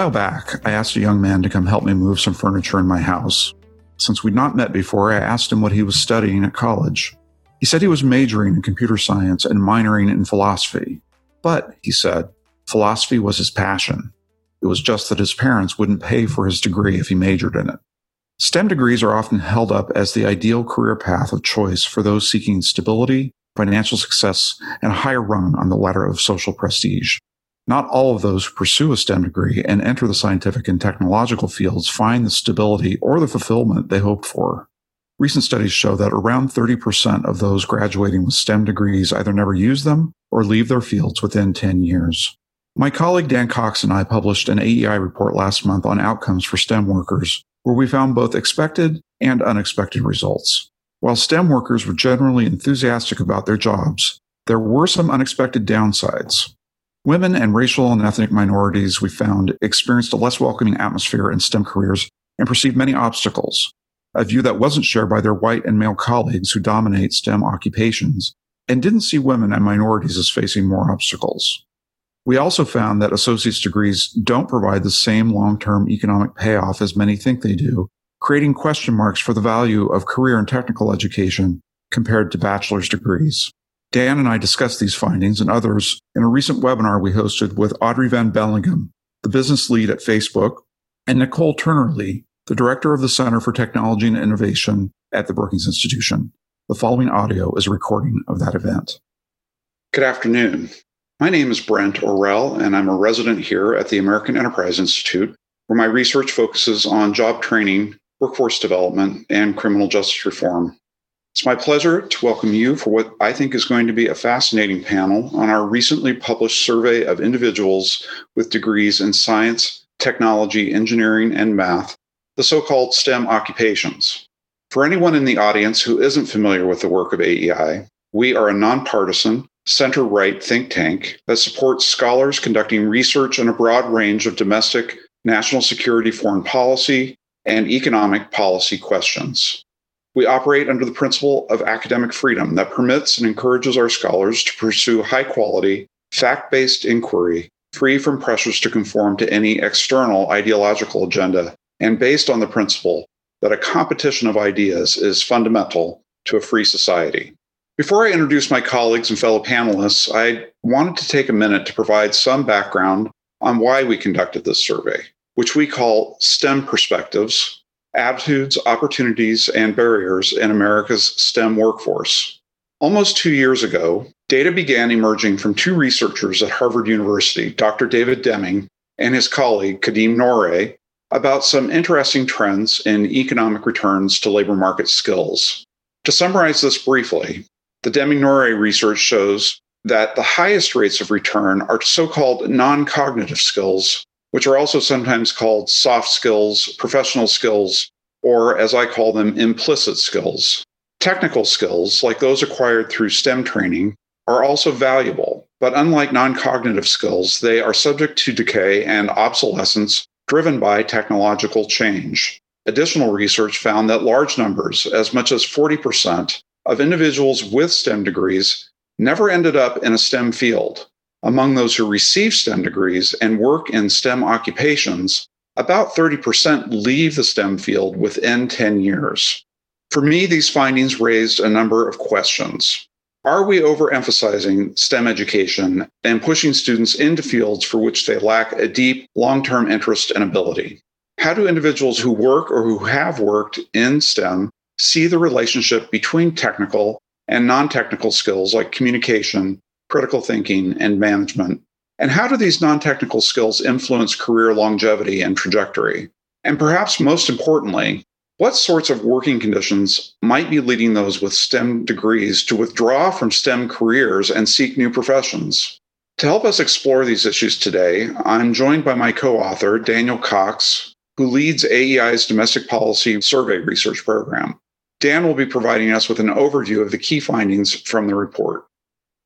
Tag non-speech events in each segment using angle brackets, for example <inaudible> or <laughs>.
while back, I asked a young man to come help me move some furniture in my house. Since we'd not met before, I asked him what he was studying at college. He said he was majoring in computer science and minoring in philosophy. But, he said, philosophy was his passion. It was just that his parents wouldn't pay for his degree if he majored in it. STEM degrees are often held up as the ideal career path of choice for those seeking stability, financial success, and a higher rung on the ladder of social prestige. Not all of those who pursue a STEM degree and enter the scientific and technological fields find the stability or the fulfillment they hoped for. Recent studies show that around 30% of those graduating with STEM degrees either never use them or leave their fields within 10 years. My colleague Dan Cox and I published an AEI report last month on outcomes for STEM workers, where we found both expected and unexpected results. While STEM workers were generally enthusiastic about their jobs, there were some unexpected downsides. Women and racial and ethnic minorities, we found, experienced a less welcoming atmosphere in STEM careers and perceived many obstacles, a view that wasn't shared by their white and male colleagues who dominate STEM occupations and didn't see women and minorities as facing more obstacles. We also found that associate's degrees don't provide the same long-term economic payoff as many think they do, creating question marks for the value of career and technical education compared to bachelor's degrees. Dan and I discussed these findings and others in a recent webinar we hosted with Audrey Van Belleghem, the business lead at Facebook, and Nicole Turner Lee, the director of the Center for Technology and Innovation at the Brookings Institution. The following audio is a recording of that event. Good afternoon. My name is Brent Orrell, and I'm a resident here at the American Enterprise Institute, where my research focuses on job training, workforce development, and criminal justice reform. It's my pleasure to welcome you for what I think is going to be a fascinating panel on our recently published survey of individuals with degrees in science, technology, engineering, and math, the so called STEM occupations. For anyone in the audience who isn't familiar with the work of AEI, we are a nonpartisan, center right think tank that supports scholars conducting research on a broad range of domestic, national security, foreign policy, and economic policy questions. We operate under the principle of academic freedom that permits and encourages our scholars to pursue high quality, fact based inquiry, free from pressures to conform to any external ideological agenda, and based on the principle that a competition of ideas is fundamental to a free society. Before I introduce my colleagues and fellow panelists, I wanted to take a minute to provide some background on why we conducted this survey, which we call STEM Perspectives Attitudes, Opportunities, and Barriers in America's STEM Workforce. Almost two years ago, data began emerging from two researchers at Harvard University, Dr. David Deming and his colleague Kadeem Noray, about some interesting trends in economic returns to labor market skills. To summarize this briefly, the Deming-Noray research shows that the highest rates of return are to so called non cognitive skills, which are also sometimes called soft skills, professional skills, or as I call them, implicit skills. Technical skills, like those acquired through STEM training, are also valuable, but unlike non cognitive skills, they are subject to decay and obsolescence driven by technological change. Additional research found that large numbers, as much as 40%, of individuals with STEM degrees never ended up in a STEM field. Among those who receive STEM degrees and work in STEM occupations, about 30% leave the STEM field within 10 years. For me, these findings raised a number of questions. Are we overemphasizing STEM education and pushing students into fields for which they lack a deep, long term interest and ability? How do individuals who work or who have worked in STEM see the relationship between technical and non technical skills like communication, critical thinking, and management? And how do these non technical skills influence career longevity and trajectory? And perhaps most importantly, what sorts of working conditions might be leading those with STEM degrees to withdraw from STEM careers and seek new professions? To help us explore these issues today, I'm joined by my co author, Daniel Cox, who leads AEI's Domestic Policy Survey Research Program. Dan will be providing us with an overview of the key findings from the report.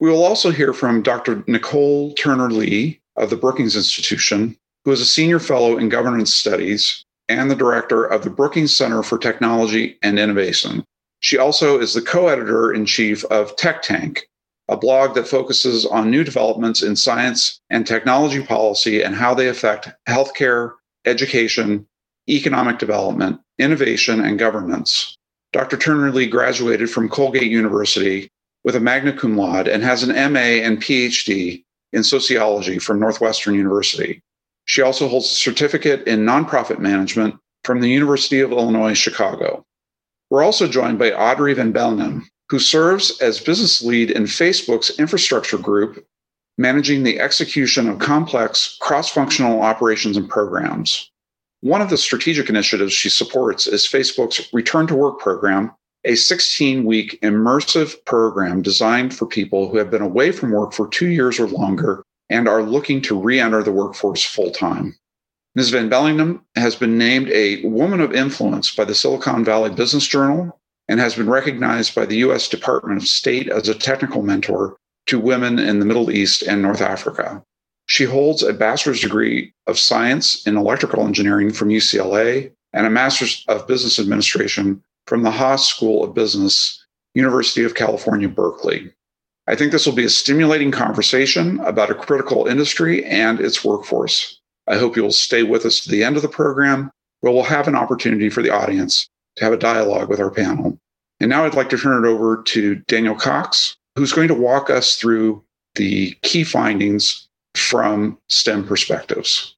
We will also hear from Dr. Nicole Turner Lee of the Brookings Institution, who is a senior fellow in governance studies and the director of the Brookings Center for Technology and Innovation. She also is the co editor in chief of Tech Tank, a blog that focuses on new developments in science and technology policy and how they affect healthcare, education, economic development, innovation, and governance. Dr. Turner Lee graduated from Colgate University with a magna cum laude and has an MA and PhD in sociology from Northwestern University. She also holds a certificate in nonprofit management from the University of Illinois Chicago. We're also joined by Audrey Van Belleghem, who serves as business lead in Facebook's infrastructure group, managing the execution of complex cross functional operations and programs. One of the strategic initiatives she supports is Facebook's Return to Work program, a 16 week immersive program designed for people who have been away from work for two years or longer and are looking to re enter the workforce full time. Ms. Van Belleghem has been named a Woman of Influence by the Silicon Valley Business Journal and has been recognized by the U.S. Department of State as a technical mentor to women in the Middle East and North Africa. She holds a bachelor's degree of science in electrical engineering from UCLA and a master's of business administration from the Haas School of Business, University of California, Berkeley. I think this will be a stimulating conversation about a critical industry and its workforce. I hope you'll stay with us to the end of the program, where we'll have an opportunity for the audience to have a dialogue with our panel. And now I'd like to turn it over to Daniel Cox, who's going to walk us through the key findings from STEM perspectives.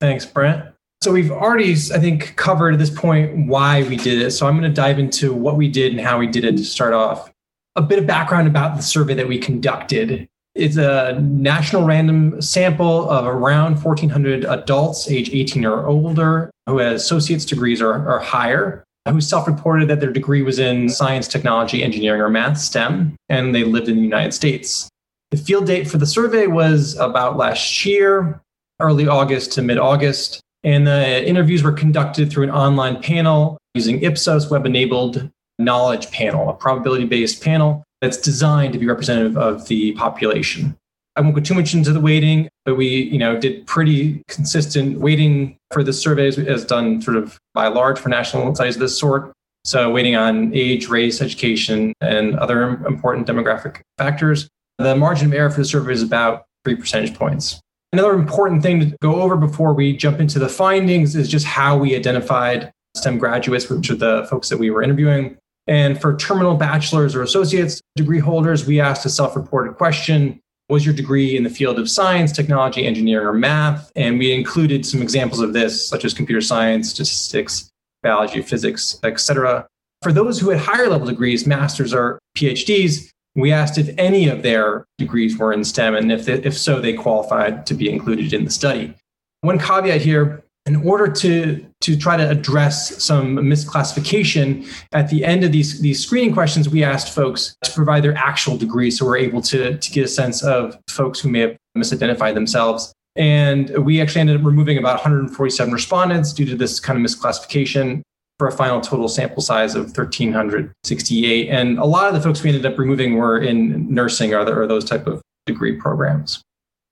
Thanks, Brent. So we've already, I think, covered at this point why we did it. So I'm going to dive into what we did and how we did it to start off. A bit of background about the survey that we conducted. It's a national random sample of around 1,400 adults age 18 or older who had associate's degrees or, or higher who self-reported that their degree was in science, technology, engineering, or math, STEM, and they lived in the United States. The field date for the survey was about last year, early August to mid-August, and the interviews were conducted through an online panel using Ipsos web-enabled knowledge panel, a probability-based panel that's designed to be representative of the population. I won't go too much into the weighting, but we, you know, did pretty consistent weighting for the surveys as done sort of by large for national studies of this sort. So weighting on age, race, education, and other important demographic factors. The margin of error for the survey is about three percentage points. Another important thing to go over before we jump into the findings is just how we identified STEM graduates, which are the folks that we were interviewing. And for terminal bachelor's or associate's degree holders, we asked a self reported question was your degree in the field of science, technology, engineering, or math? And we included some examples of this, such as computer science, statistics, biology, physics, etc. For those who had higher level degrees, masters or PhDs, we asked if any of their degrees were in STEM, and if, they, if so, they qualified to be included in the study. One caveat here in order to, to try to address some misclassification, at the end of these, these screening questions, we asked folks to provide their actual degree. So we're able to, to get a sense of folks who may have misidentified themselves. And we actually ended up removing about 147 respondents due to this kind of misclassification for a final total sample size of 1,368. And a lot of the folks we ended up removing were in nursing or, the, or those type of degree programs.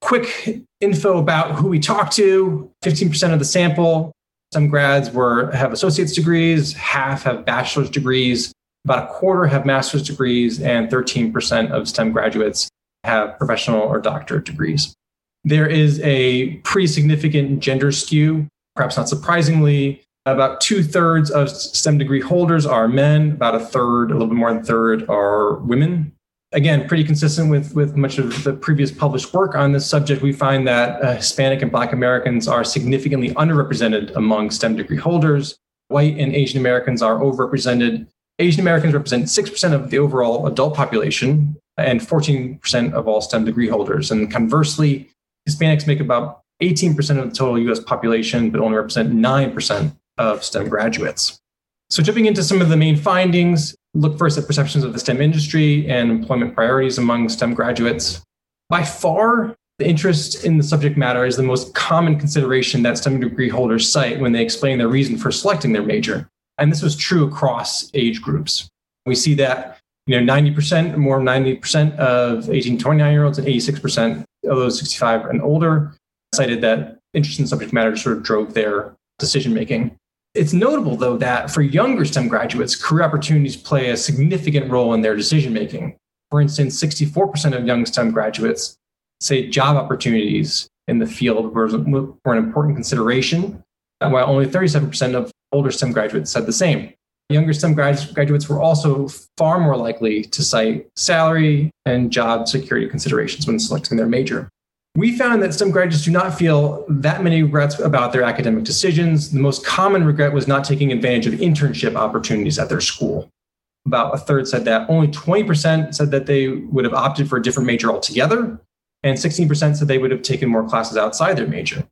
Quick info about who we talked to 15% of the sample some grads were have associate's degrees half have bachelor's degrees about a quarter have master's degrees and 13% of stem graduates have professional or doctorate degrees there is a pretty significant gender skew perhaps not surprisingly about two thirds of STEM degree holders are men, about a third, a little bit more than a third are women again, pretty consistent with, with much of the previous published work on this subject, we find that uh, Hispanic and Black Americans are significantly underrepresented among STEM degree holders. White and Asian Americans are overrepresented. Asian Americans represent 6% of the overall adult population and 14% of all STEM degree holders. And conversely, Hispanics make about 18% of the total US population, but only represent 9% of STEM graduates. So, jumping into some of the main findings, look first at perceptions of the STEM industry and employment priorities among STEM graduates. By far, the interest in the subject matter is the most common consideration that STEM degree holders cite when they explain their reason for selecting their major. And this was true across age groups. We see that you know 90% more 90% of 18 29 year olds and 86% of those 65 and older cited that interest in subject matter sort of drove their decision making. It's notable, though, that for younger STEM graduates, career opportunities play a significant role in their decision making. For instance, 64% of young STEM graduates say job opportunities in the field were, were an important consideration, while only 37% of older STEM graduates said the same. Younger STEM graduates were also far more likely to cite salary and job security considerations when selecting their major. We found that some graduates do not feel that many regrets about their academic decisions. The most common regret was not taking advantage of internship opportunities at their school. About a third said that. Only 20% said that they would have opted for a different major altogether. And 16% said they would have taken more classes outside their major.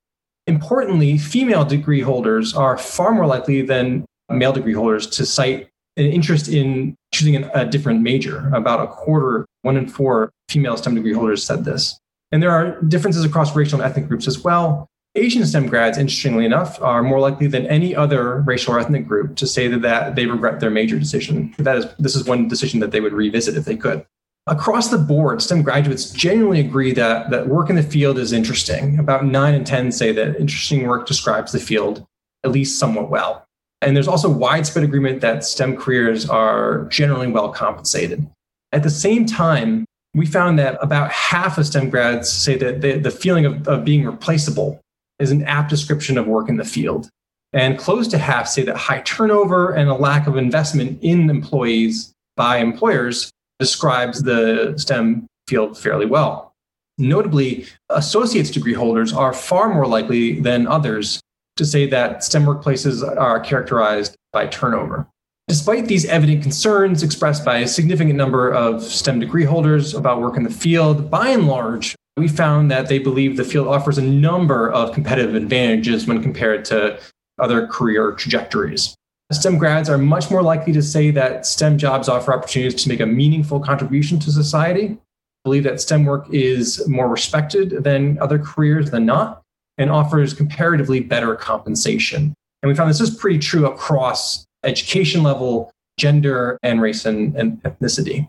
Importantly, female degree holders are far more likely than male degree holders to cite an interest in choosing a different major. About a quarter, one in four female STEM degree holders said this. And there are differences across racial and ethnic groups as well. Asian STEM grads, interestingly enough, are more likely than any other racial or ethnic group to say that, that they regret their major decision. That is, this is one decision that they would revisit if they could. Across the board, STEM graduates genuinely agree that, that work in the field is interesting. About nine in 10 say that interesting work describes the field at least somewhat well. And there's also widespread agreement that STEM careers are generally well compensated. At the same time, we found that about half of STEM grads say that the, feeling of, of being replaceable is an apt description of work in the field. And close to half say that high turnover and a lack of investment in employees by employers describes the STEM field fairly well. Notably, associate's degree holders are far more likely than others to say that STEM workplaces are characterized by turnover. Despite these evident concerns expressed by a significant number of STEM degree holders about work in the field, by and large, we found that they believe the field offers a number of competitive advantages when compared to other career trajectories. STEM grads are much more likely to say that STEM jobs offer opportunities to make a meaningful contribution to society, believe that STEM work is more respected than other careers than not, and offers comparatively better compensation. And we found this is pretty true across education level, gender, and race and, and ethnicity.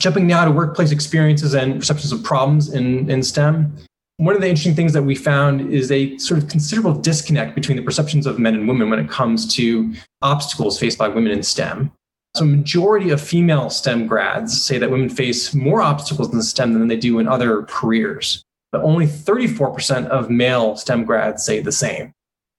Jumping now to workplace experiences and perceptions of problems in, in STEM. One of the interesting things that we found is a sort of considerable disconnect between the perceptions of men and women when it comes to obstacles faced by women in STEM. So, majority of female STEM grads say that women face more obstacles in STEM than they do in other careers. But only 34% of male STEM grads say the same.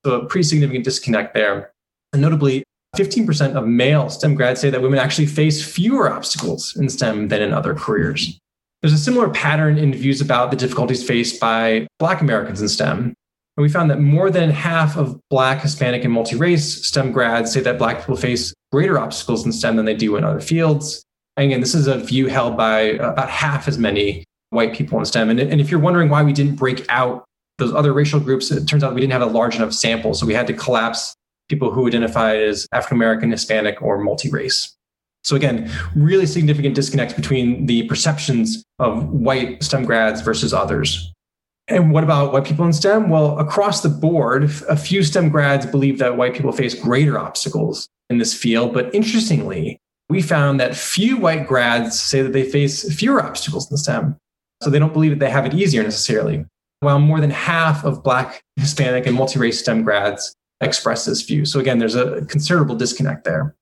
So, a pretty significant disconnect there. And notably, 15% of male STEM grads say that women actually face fewer obstacles in STEM than in other careers. There's a similar pattern in views about the difficulties faced by Black Americans in STEM. And we found that more than half of Black, Hispanic, and multi race STEM grads say that Black people face greater obstacles in STEM than they do in other fields. And again, this is a view held by uh, about half as many white people in STEM. And, and if you're wondering why we didn't break out those other racial groups, it turns out we didn't have a large enough sample. So we had to collapse people who identify as African American, Hispanic, or multi race. So, again, really significant disconnect between the perceptions of white STEM grads versus others. And what about white people in STEM? Well, across the board, a few STEM grads believe that white people face greater obstacles in this field. But interestingly, we found that few white grads say that they face fewer obstacles in STEM. So they don't believe that they have it easier necessarily. While more than half of Black, Hispanic, and multi race STEM grads express this view. So again, there's a considerable disconnect there.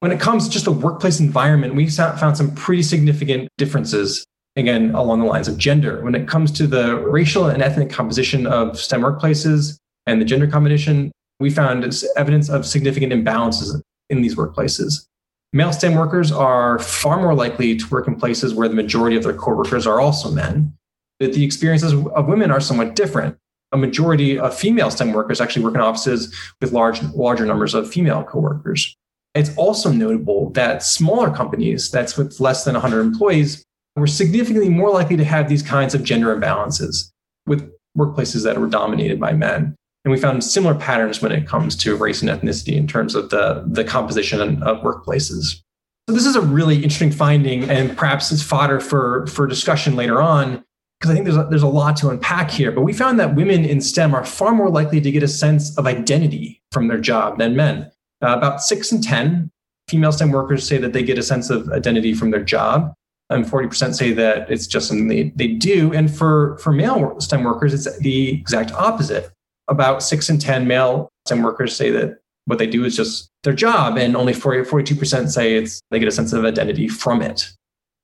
When it comes to just the workplace environment, we found some pretty significant differences, again, along the lines of gender. When it comes to the racial and ethnic composition of STEM workplaces and the gender combination, we found evidence of significant imbalances in these workplaces. Male STEM workers are far more likely to work in places where the majority of their coworkers are also men. But the experiences of women are somewhat different a majority of female STEM workers actually work in offices with large, larger numbers of female coworkers. It's also notable that smaller companies, that's with less than 100 employees, were significantly more likely to have these kinds of gender imbalances with workplaces that were dominated by men. And we found similar patterns when it comes to race and ethnicity in terms of the, the composition of workplaces. So this is a really interesting finding, and perhaps it's fodder for, for discussion later on because I think there's a, there's a lot to unpack here. But we found that women in STEM are far more likely to get a sense of identity from their job than men. Uh, about six in 10 female STEM workers say that they get a sense of identity from their job. And 40% say that it's just something they, they do. And for, for male STEM workers, it's the exact opposite. About six in 10 male STEM workers say that what they do is just their job. And only 40, 42% say it's they get a sense of identity from it.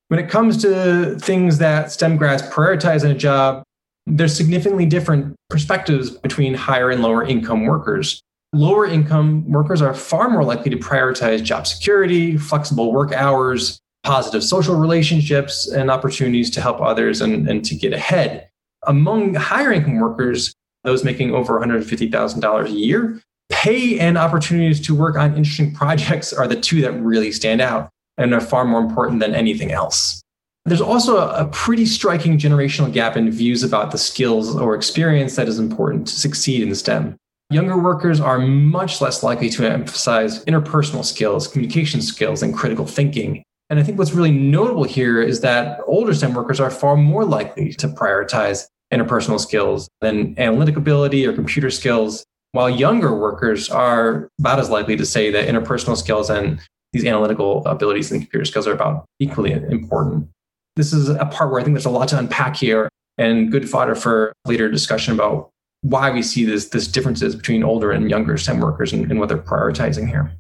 When it comes to things that STEM grads prioritize in a job, there's significantly different perspectives between higher and lower income workers. Lower income workers are far more likely to prioritize job security, flexible work hours, positive social relationships, and opportunities to help others and, and to get ahead. Among higher income workers, those making over $150,000 a year, pay and opportunities to work on interesting projects are the two that really stand out and are far more important than anything else. There's also a, pretty striking generational gap in views about the skills or experience that is important to succeed in STEM. Younger workers are much less likely to emphasize interpersonal skills, communication skills, and critical thinking. And I think what's really notable here is that older STEM workers are far more likely to prioritize interpersonal skills than analytic ability or computer skills, while younger workers are about as likely to say that interpersonal skills and these analytical abilities and computer skills are about equally important. This is a part where I think there's a lot to unpack here and good fodder for later discussion about why we see this, this differences between older and younger STEM workers and, and what they're prioritizing here.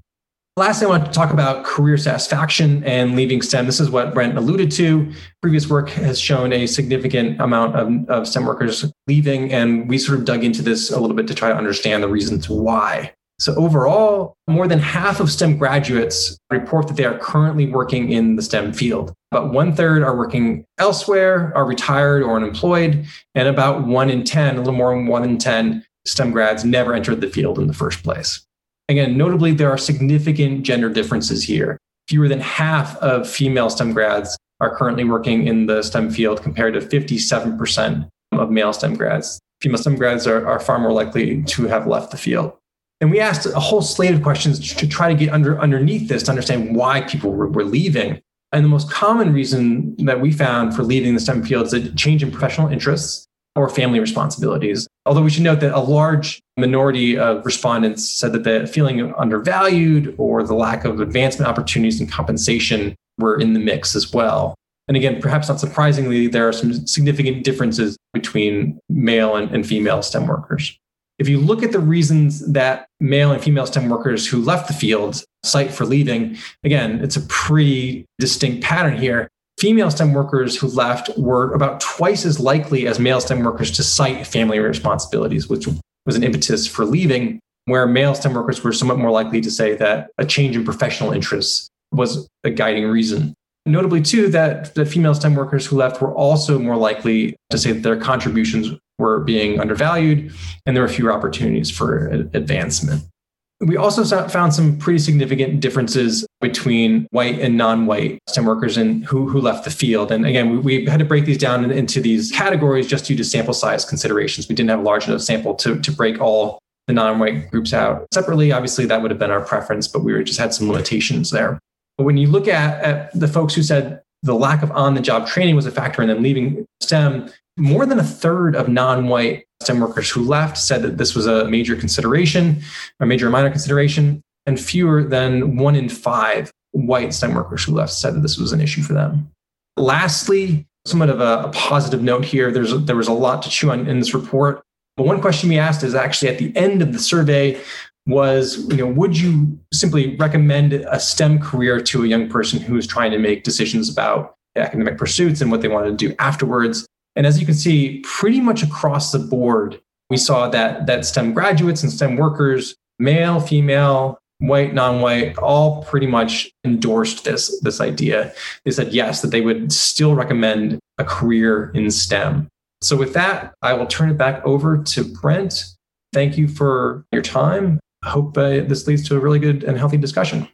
Lastly, I want to talk about career satisfaction and leaving STEM. This is what Brent alluded to. Previous work has shown a significant amount of, of STEM workers leaving, and we sort of dug into this a little bit to try to understand the reasons why. So, overall, more than half of STEM graduates report that they are currently working in the STEM field. About one third are working elsewhere, are retired or unemployed, and about one in 10, a little more than one in 10 STEM grads never entered the field in the first place. Again, notably, there are significant gender differences here. Fewer than half of female STEM grads are currently working in the STEM field compared to 57% of male STEM grads. Female STEM grads are, are far more likely to have left the field. And we asked a whole slate of questions to try to get under underneath this to understand why people were, were leaving. And the most common reason that we found for leaving the STEM field is a change in professional interests or family responsibilities. Although we should note that a large minority of respondents said that the feeling undervalued or the lack of advancement opportunities and compensation were in the mix as well. And again, perhaps not surprisingly, there are some significant differences between male and, and female STEM workers. If you look at the reasons that male and female STEM workers who left the field cite for leaving, again, it's a pretty distinct pattern here female STEM workers who left were about twice as likely as male STEM workers to cite family responsibilities, which was an impetus for leaving, where male STEM workers were somewhat more likely to say that a change in professional interests was a guiding reason. Notably, too, that the female STEM workers who left were also more likely to say that their contributions were being undervalued and there were fewer opportunities for advancement. We also found some pretty significant differences between white and non-white STEM workers and who, who left the field. And again, we, we had to break these down into these categories just due to sample size considerations. We didn't have a large enough sample to, to break all the non-white groups out separately. Obviously, that would have been our preference, but we just had some limitations there. But when you look at, at the folks who said the lack of on-the-job training was a factor in them leaving STEM, more than a third of non-white STEM workers who left said that this was a major consideration, a major or minor consideration, and fewer than one in five white STEM workers who left said that this was an issue for them. Lastly, somewhat of a, a positive note here, there's there was a lot to chew on in this report. But one question we asked is actually at the end of the survey was, you know, would you simply recommend a STEM career to a young person who is trying to make decisions about academic pursuits and what they want to do afterwards? And as you can see, pretty much across the board, we saw that that STEM graduates and STEM workers, male, female, white, non-white, all pretty much endorsed this, this idea. They said yes, that they would still recommend a career in STEM. So with that, I will turn it back over to Brent. Thank you for your time. I hope uh, this leads to a really good and healthy discussion.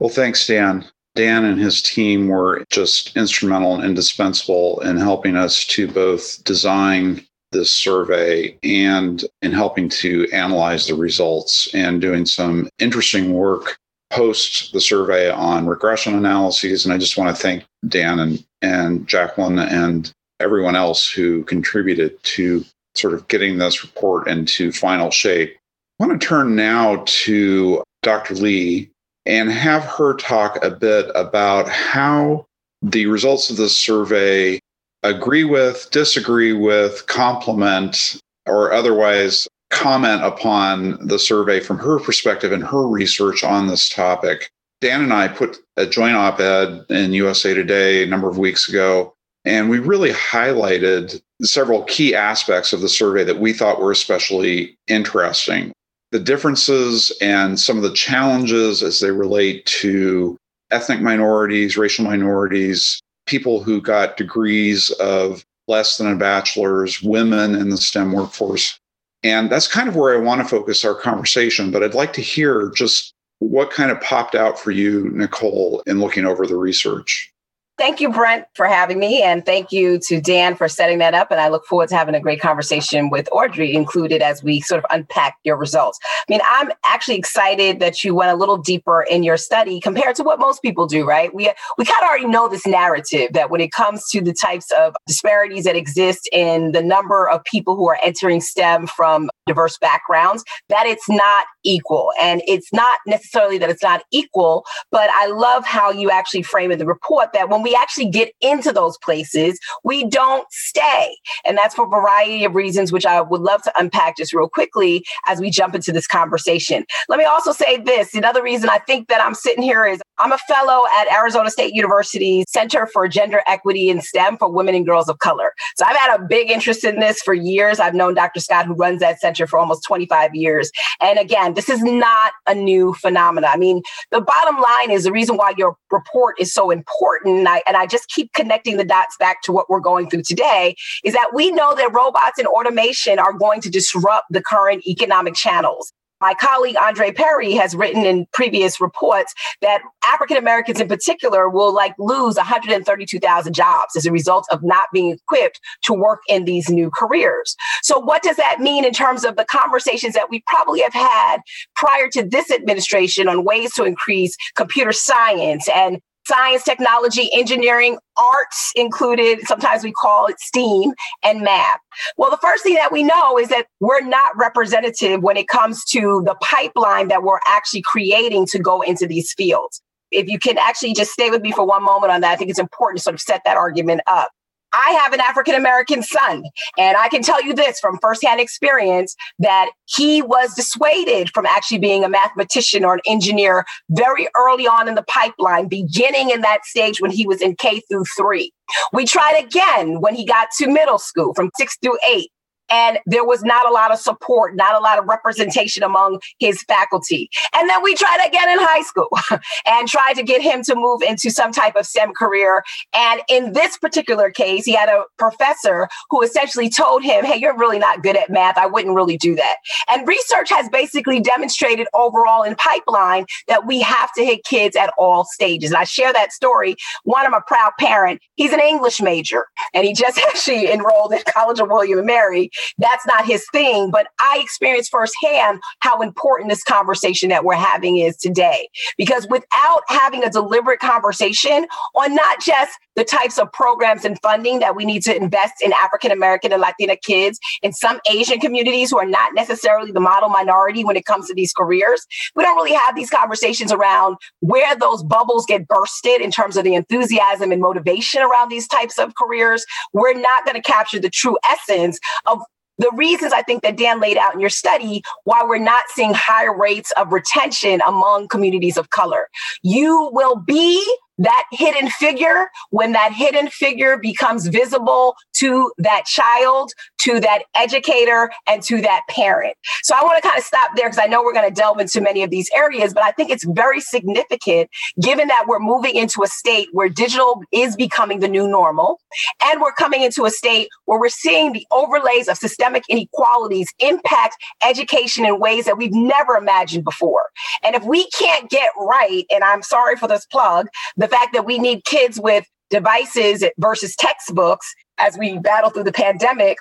Well, thanks, Dan. Dan and his team were just instrumental and indispensable in helping us to both design this survey and in helping to analyze the results and doing some interesting work post the survey on regression analyses. And I just want to thank Dan and, and Jacqueline and everyone else who contributed to sort of getting this report into final shape. I want to turn now to Dr. Lee and have her talk a bit about how the results of this survey agree with, disagree with, complement, or otherwise comment upon the survey from her perspective and her research on this topic. Dan and I put a joint op ed in USA Today a number of weeks ago, and we really highlighted several key aspects of the survey that we thought were especially interesting. The differences and some of the challenges as they relate to ethnic minorities, racial minorities, people who got degrees of less than a bachelor's, women in the STEM workforce. And that's kind of where I want to focus our conversation. But I'd like to hear just what kind of popped out for you, Nicole, in looking over the research. Thank you, Brent, for having me. And thank you to Dan for setting that up. And I look forward to having a great conversation with Audrey included as we sort of unpack your results. I mean, I'm actually excited that you went a little deeper in your study compared to what most people do, right? We, we kind of already know this narrative that when it comes to the types of disparities that exist in the number of people who are entering STEM from diverse backgrounds, that it's not equal. And it's not necessarily that it's not equal, but I love how you actually frame in the report that when we actually get into those places, we don't stay. And that's for a variety of reasons, which I would love to unpack just real quickly as we jump into this conversation. Let me also say this another reason I think that I'm sitting here is I'm a fellow at Arizona State University's Center for Gender Equity in STEM for Women and Girls of Color. So I've had a big interest in this for years. I've known Dr. Scott, who runs that center, for almost 25 years. And again, this is not a new phenomenon. I mean, the bottom line is the reason why your report is so important. I, and I just keep connecting the dots back to what we're going through today is that we know that robots and automation are going to disrupt the current economic channels. My colleague Andre Perry has written in previous reports that African Americans in particular will like lose 132,000 jobs as a result of not being equipped to work in these new careers. So what does that mean in terms of the conversations that we probably have had prior to this administration on ways to increase computer science and science, technology, engineering, arts included. Sometimes we call it STEAM and math. Well, the first thing that we know is that we're not representative when it comes to the pipeline that we're actually creating to go into these fields. If you can actually just stay with me for one moment on that, I think it's important to sort of set that argument up. I have an African American son, and I can tell you this from firsthand experience that he was dissuaded from actually being a mathematician or an engineer very early on in the pipeline, beginning in that stage when he was in K through three. We tried again when he got to middle school from six through eight and there was not a lot of support, not a lot of representation among his faculty. And then we tried again in high school <laughs> and tried to get him to move into some type of STEM career. And in this particular case, he had a professor who essentially told him, Hey, you're really not good at math. I wouldn't really do that. And research has basically demonstrated overall in pipeline that we have to hit kids at all stages. And I share that story. One, I'm a proud parent. He's an English major and he just <laughs> actually enrolled at College of William and Mary that's not his thing. But I experienced firsthand how important this conversation that we're having is today. Because without having a deliberate conversation on not just the types of programs and funding that we need to invest in African American and Latina kids, in some Asian communities who are not necessarily the model minority when it comes to these careers, we don't really have these conversations around where those bubbles get bursted in terms of the enthusiasm and motivation around these types of careers. We're not going to capture the true essence of the reasons I think that Dan laid out in your study why we're not seeing higher rates of retention among communities of color. You will be that hidden figure, when that hidden figure becomes visible to that child, to that educator, and to that parent. So I want to kind of stop there because I know we're going to delve into many of these areas, but I think it's very significant given that we're moving into a state where digital is becoming the new normal. And we're coming into a state where we're seeing the overlays of systemic inequalities impact education in ways that we've never imagined before. And if we can't get right, and I'm sorry for this plug, the the fact that we need kids with devices versus textbooks as we battle through the pandemic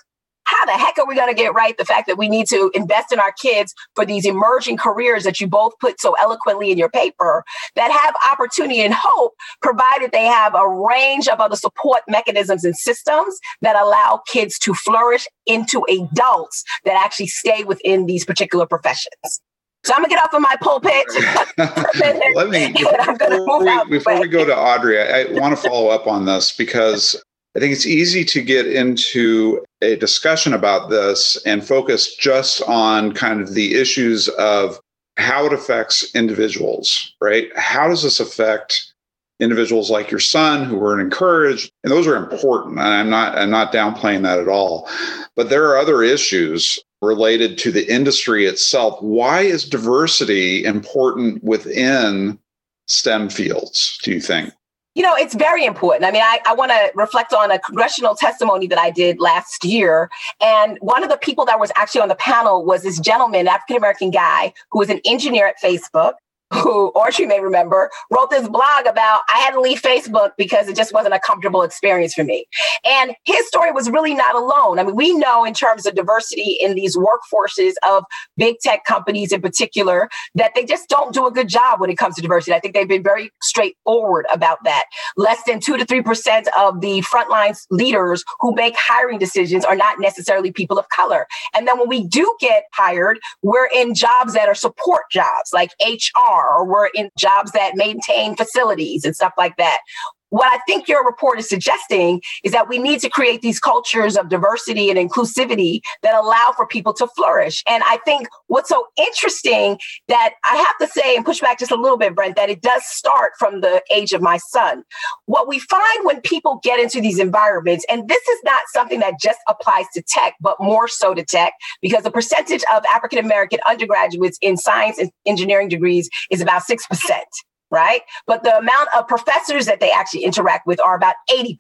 how the heck are we going to get right the fact that we need to invest in our kids for these emerging careers that you both put so eloquently in your paper that have opportunity and hope, provided they have a range of other support mechanisms and systems that allow kids to flourish into adults that actually stay within these particular professions? So I'm gonna get off of my pulpit. <laughs> Let me <laughs> <laughs> before, we, before we, go to Audrey, I, I want to follow up on this because I think it's easy to get into a discussion about this and focus just on kind of the issues of how it affects individuals, right? How does this affect individuals like your son who weren't encouraged? And those are important. And I'm not I'm not downplaying that at all. But there are other issues related to the industry itself. Why is diversity important within STEM fields, do you think? You know, it's very important. I mean, I, I want to reflect on a congressional testimony that I did last year. And one of the people that was actually on the panel was this gentleman, African American guy, who was an engineer at Facebook who, or she may remember, wrote this blog about I had to leave Facebook because it just wasn't a comfortable experience for me. And his story was really not alone. I mean, we know in terms of diversity in these workforces of big tech companies in particular that they just don't do a good job when it comes to diversity. I think they've been very straightforward about that. Less than two to three percent of the frontline leaders who make hiring decisions are not necessarily people of color. And then when we do get hired, we're in jobs that are support jobs like HR or we're in jobs that maintain facilities and stuff like that what I think your report is suggesting is that we need to create these cultures of diversity and inclusivity that allow for people to flourish. And I think what's so interesting that I have to say and push back just a little bit, Brent, that it does start from the age of my son. What we find when people get into these environments, and this is not something that just applies to tech, but more so to tech, because the percentage of African American undergraduates in science and engineering degrees is about 6% right? But the amount of professors that they actually interact with are about 80%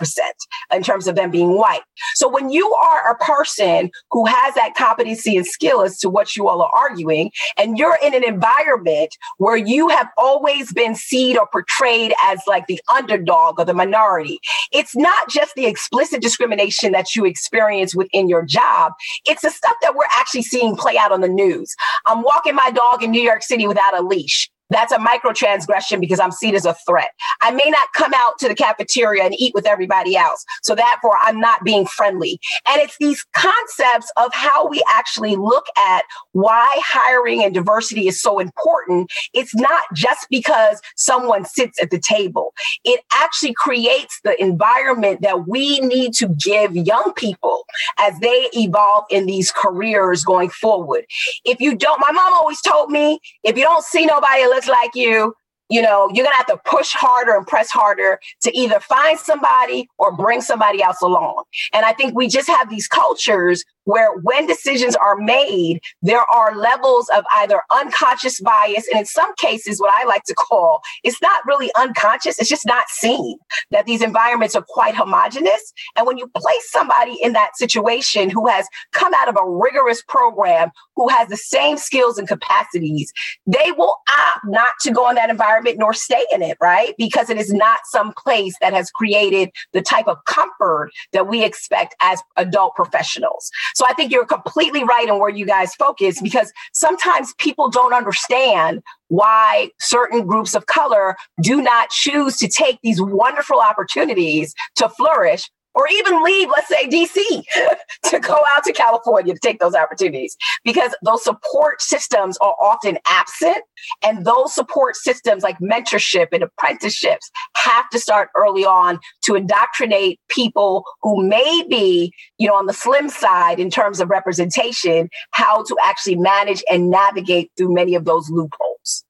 in terms of them being white. So when you are a person who has that competency and skill as to what you all are arguing, and you're in an environment where you have always been seen or portrayed as like the underdog or the minority, it's not just the explicit discrimination that you experience within your job, it's the stuff that we're actually seeing play out on the news. I'm walking my dog in New York City without a leash. That's a micro transgression because I'm seen as a threat. I may not come out to the cafeteria and eat with everybody else. So therefore, I'm not being friendly. And it's these concepts of how we actually look at why hiring and diversity is so important. It's not just because someone sits at the table. It actually creates the environment that we need to give young people as they evolve in these careers going forward. If you don't, my mom always told me, if you don't see nobody looks like you, you know, you're to have to push harder and press harder to either find somebody or bring somebody else along. And I think we just have these cultures where when decisions are made, there are levels of either unconscious bias. And in some cases, what I like to call it's not really unconscious, it's just not seen that these environments are quite homogenous. And when you place somebody in that situation who has come out of a rigorous program, who has the same skills and capacities, they will opt not to go in that environment nor stay in it, right? Because it is not some place that has created the type of comfort that we expect as adult professionals. So I think you're completely right in where you guys focus because sometimes people don't understand why certain groups of color do not choose to take these wonderful opportunities to flourish or even leave, let's say DC, <laughs> to go out to California to take those opportunities because those support systems are often absent. And those support systems like mentorship and apprenticeships have to start early on to indoctrinate people who may be, you know, on the slim side in terms of representation, how to actually manage and navigate through many of those loopholes.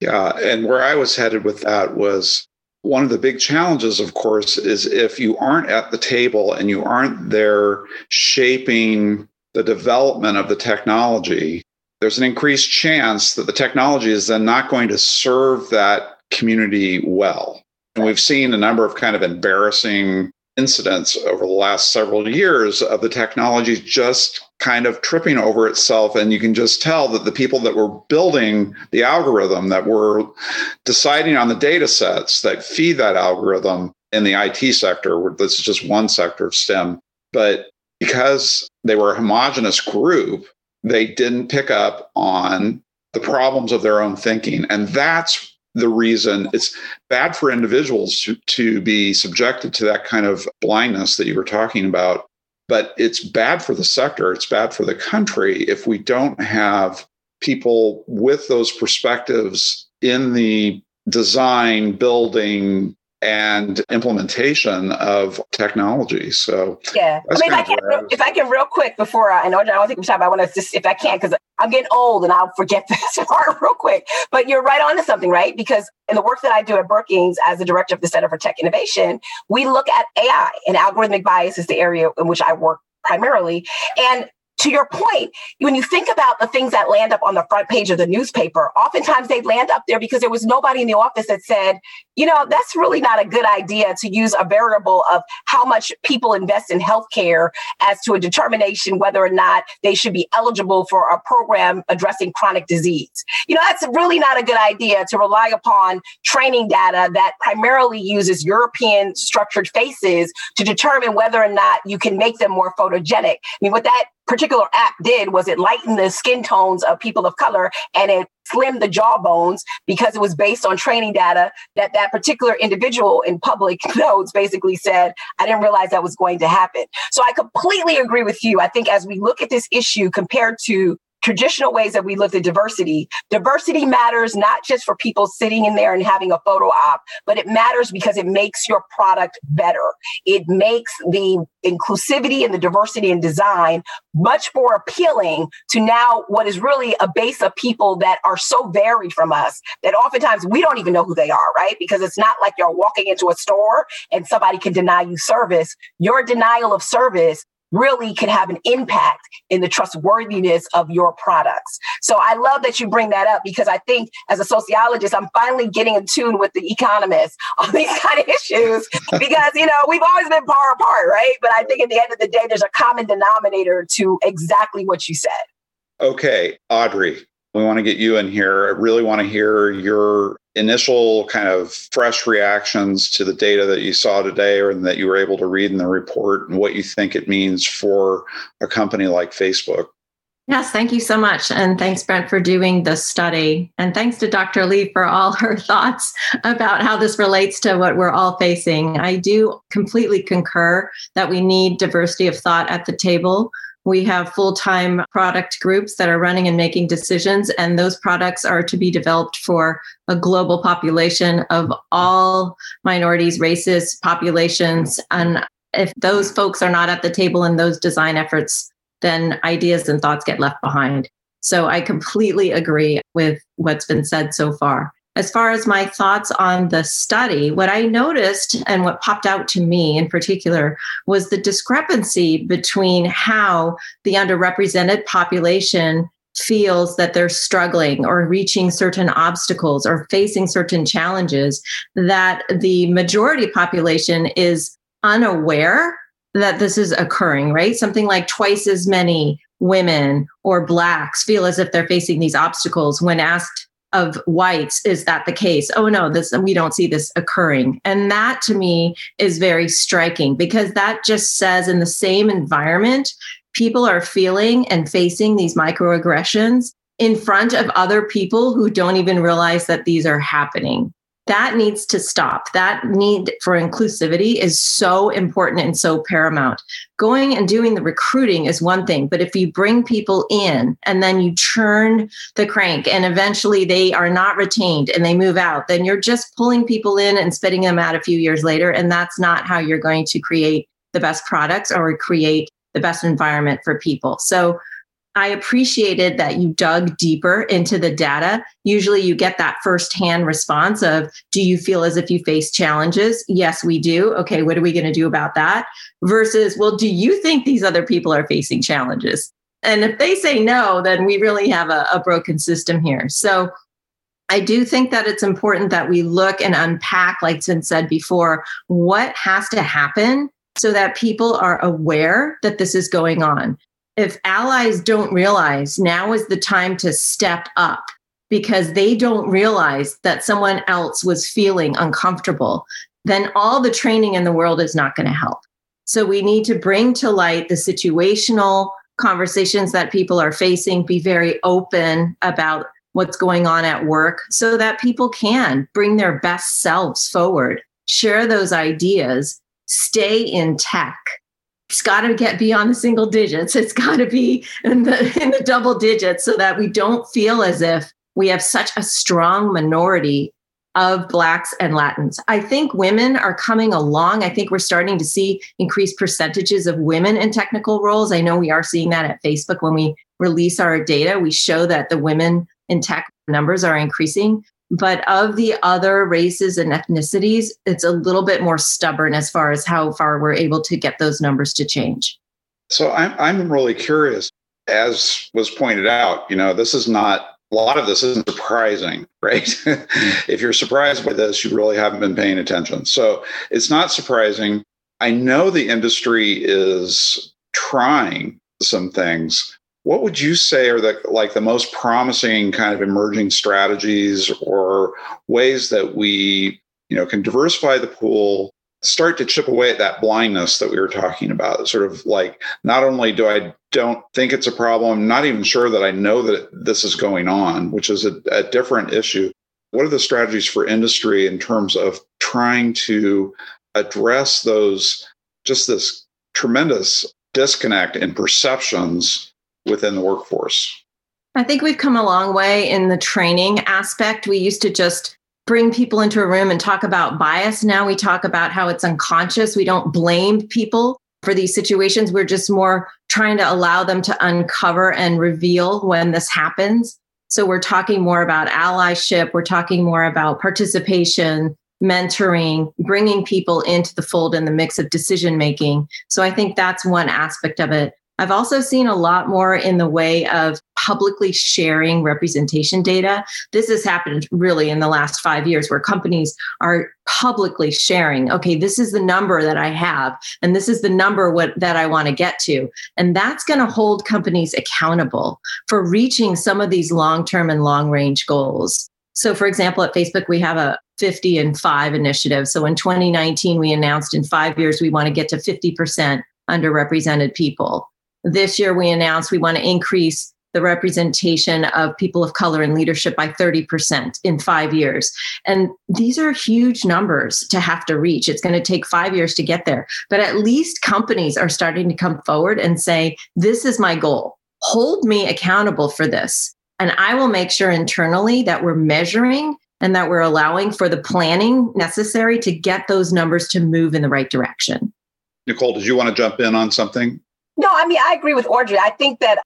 Yeah. And where I was headed with that was one of the big challenges, of course, is if you aren't at the table and you aren't there shaping the development of the technology, there's an increased chance that the technology is then not going to serve that community well. And we've seen a number of kind of embarrassing incidents over the last several years of the technology just kind of tripping over itself. And you can just tell that the people that were building the algorithm, that were deciding on the data sets that feed that algorithm in the IT sector, this is just one sector of STEM, but because they were a homogenous group, they didn't pick up on the problems of their own thinking. And that's the reason it's bad for individuals to, to be subjected to that kind of blindness that you were talking about. But it's bad for the sector, it's bad for the country if we don't have people with those perspectives in the design, building, and implementation of technology. So yeah, I mean, if I, can, if I can, real quick before I, I know I don't think we're time, I want to just if I can because I'm getting old and I'll forget <laughs> this part real quick. But you're right on to something, right? Because in the work that I do at Brookings as the director of the Center for Tech Innovation, we look at AI and algorithmic bias is the area in which I work primarily. And to your point, when you think about the things that land up on the front page of the newspaper, oftentimes they land up there because there was nobody in the office that said, you know, that's really not a good idea to use a variable of how much people invest in healthcare as to a determination whether or not they should be eligible for a program addressing chronic disease. You know, that's really not a good idea to rely upon training data that primarily uses European structured faces to determine whether or not you can make them more photogenic. I mean, what that particular app did was it lightened the skin tones of people of color and it slimmed the jawbones because it was based on training data that that particular individual in public <laughs> notes basically said, I didn't realize that was going to happen. So I completely agree with you. I think as we look at this issue compared to traditional ways that we look at diversity. Diversity matters not just for people sitting in there and having a photo op, but it matters because it makes your product better. It makes the inclusivity and the diversity in design much more appealing to now what is really a base of people that are so varied from us that oftentimes we don't even know who they are, right? Because it's not like you're walking into a store and somebody can deny you service. Your denial of service really can have an impact in the trustworthiness of your products. So I love that you bring that up because I think as a sociologist, I'm finally getting in tune with the economists on <laughs> these kind of issues <laughs> because, you know, we've always been far apart, right? But I think at the end of the day, there's a common denominator to exactly what you said. Okay, Audrey, we want to get you in here. I really want to hear your initial kind of fresh reactions to the data that you saw today or that you were able to read in the report and what you think it means for a company like Facebook. Yes, thank you so much. And thanks, Brent, for doing the study. And thanks to Dr. Lee for all her <laughs> thoughts about how this relates to what we're all facing. I do completely concur that we need diversity of thought at the table we have full time product groups that are running and making decisions, and those products are to be developed for a global population of all minorities, races, populations. And if those folks are not at the table in those design efforts, then ideas and thoughts get left behind. So I completely agree with what's been said so far. As far as my thoughts on the study, what I noticed and what popped out to me in particular was the discrepancy between how the underrepresented population feels that they're struggling or reaching certain obstacles or facing certain challenges that the majority population is unaware that this is occurring, right? Something like twice as many women or blacks feel as if they're facing these obstacles when asked of whites is that the case? Oh no this we don't see this occurring. And that to me is very striking because that just says in the same environment people are feeling and facing these microaggressions in front of other people who don't even realize that these are happening that needs to stop. That need for inclusivity is so important and so paramount. Going and doing the recruiting is one thing, but if you bring people in and then you churn the crank and eventually they are not retained and they move out, then you're just pulling people in and spitting them out a few years later. And that's not how you're going to create the best products or create the best environment for people. So I appreciated that you dug deeper into the data. Usually you get that firsthand response of, do you feel as if you face challenges? Yes, we do. Okay, what are we going to do about that? Versus, well, do you think these other people are facing challenges? And if they say no, then we really have a, a broken system here. So I do think that it's important that we look and unpack, like it's been said before, what has to happen so that people are aware that this is going on if allies don't realize now is the time to step up because they don't realize that someone else was feeling uncomfortable, then all the training in the world is not going to help. So we need to bring to light the situational conversations that people are facing, be very open about what's going on at work so that people can bring their best selves forward, share those ideas, stay in tech it's got to get beyond the single digits. It's got to be in the in the double digits so that we don't feel as if we have such a strong minority of Blacks and Latins. I think women are coming along. I think we're starting to see increased percentages of women in technical roles. I know we are seeing that at Facebook when we release our data. We show that the women in tech numbers are increasing. But of the other races and ethnicities, it's a little bit more stubborn as far as how far we're able to get those numbers to change. So I'm, I'm really curious. As was pointed out, you know, this is not a lot of this isn't surprising, <laughs> right? Mm-hmm. if you're surprised by this, you really haven't been paying attention. So it's not surprising. I know the industry is trying some things. What would you say are the like the most promising kind of emerging strategies or ways that we, you know, can diversify the pool, start to chip away at that blindness that we were talking about? Sort of like not only do I don't think it's a problem. not even sure that I know that this is going on, which is a, a different issue. What are the strategies for industry in terms of trying to address those, just this tremendous disconnect in perceptions within the workforce? I think we've come a long way in the training aspect. We used to just bring people into a room and talk about bias. Now we talk about how it's unconscious. We don't blame people for these situations. We're just more trying to allow them to uncover and reveal when this happens. So we're talking more about allyship, we're talking more about participation, mentoring, bringing people into the fold and the mix of decision making. So I think that's one aspect of it. I've also seen a lot more in the way of publicly sharing representation data. This has happened really in the last five years where companies are publicly sharing, okay, this is the number that I have, and this is the number what, that I want to get to. And that's going to hold companies accountable for reaching some of these long term and long range goals. So, for example, at Facebook, we have a 50 and 5 initiative. So in 2019, we announced in five years, we want to get to 50% underrepresented people. This year, we announced we want to increase the representation of people of color in leadership by 30% in five years. And these are huge numbers to have to reach. It's going to take five years to get there. But at least companies are starting to come forward and say, This is my goal. Hold me accountable for this. And I will make sure internally that we're measuring and that we're allowing for the planning necessary to get those numbers to move in the right direction. Nicole, did you want to jump in on something? No, I mean, I agree with Audrey. I think that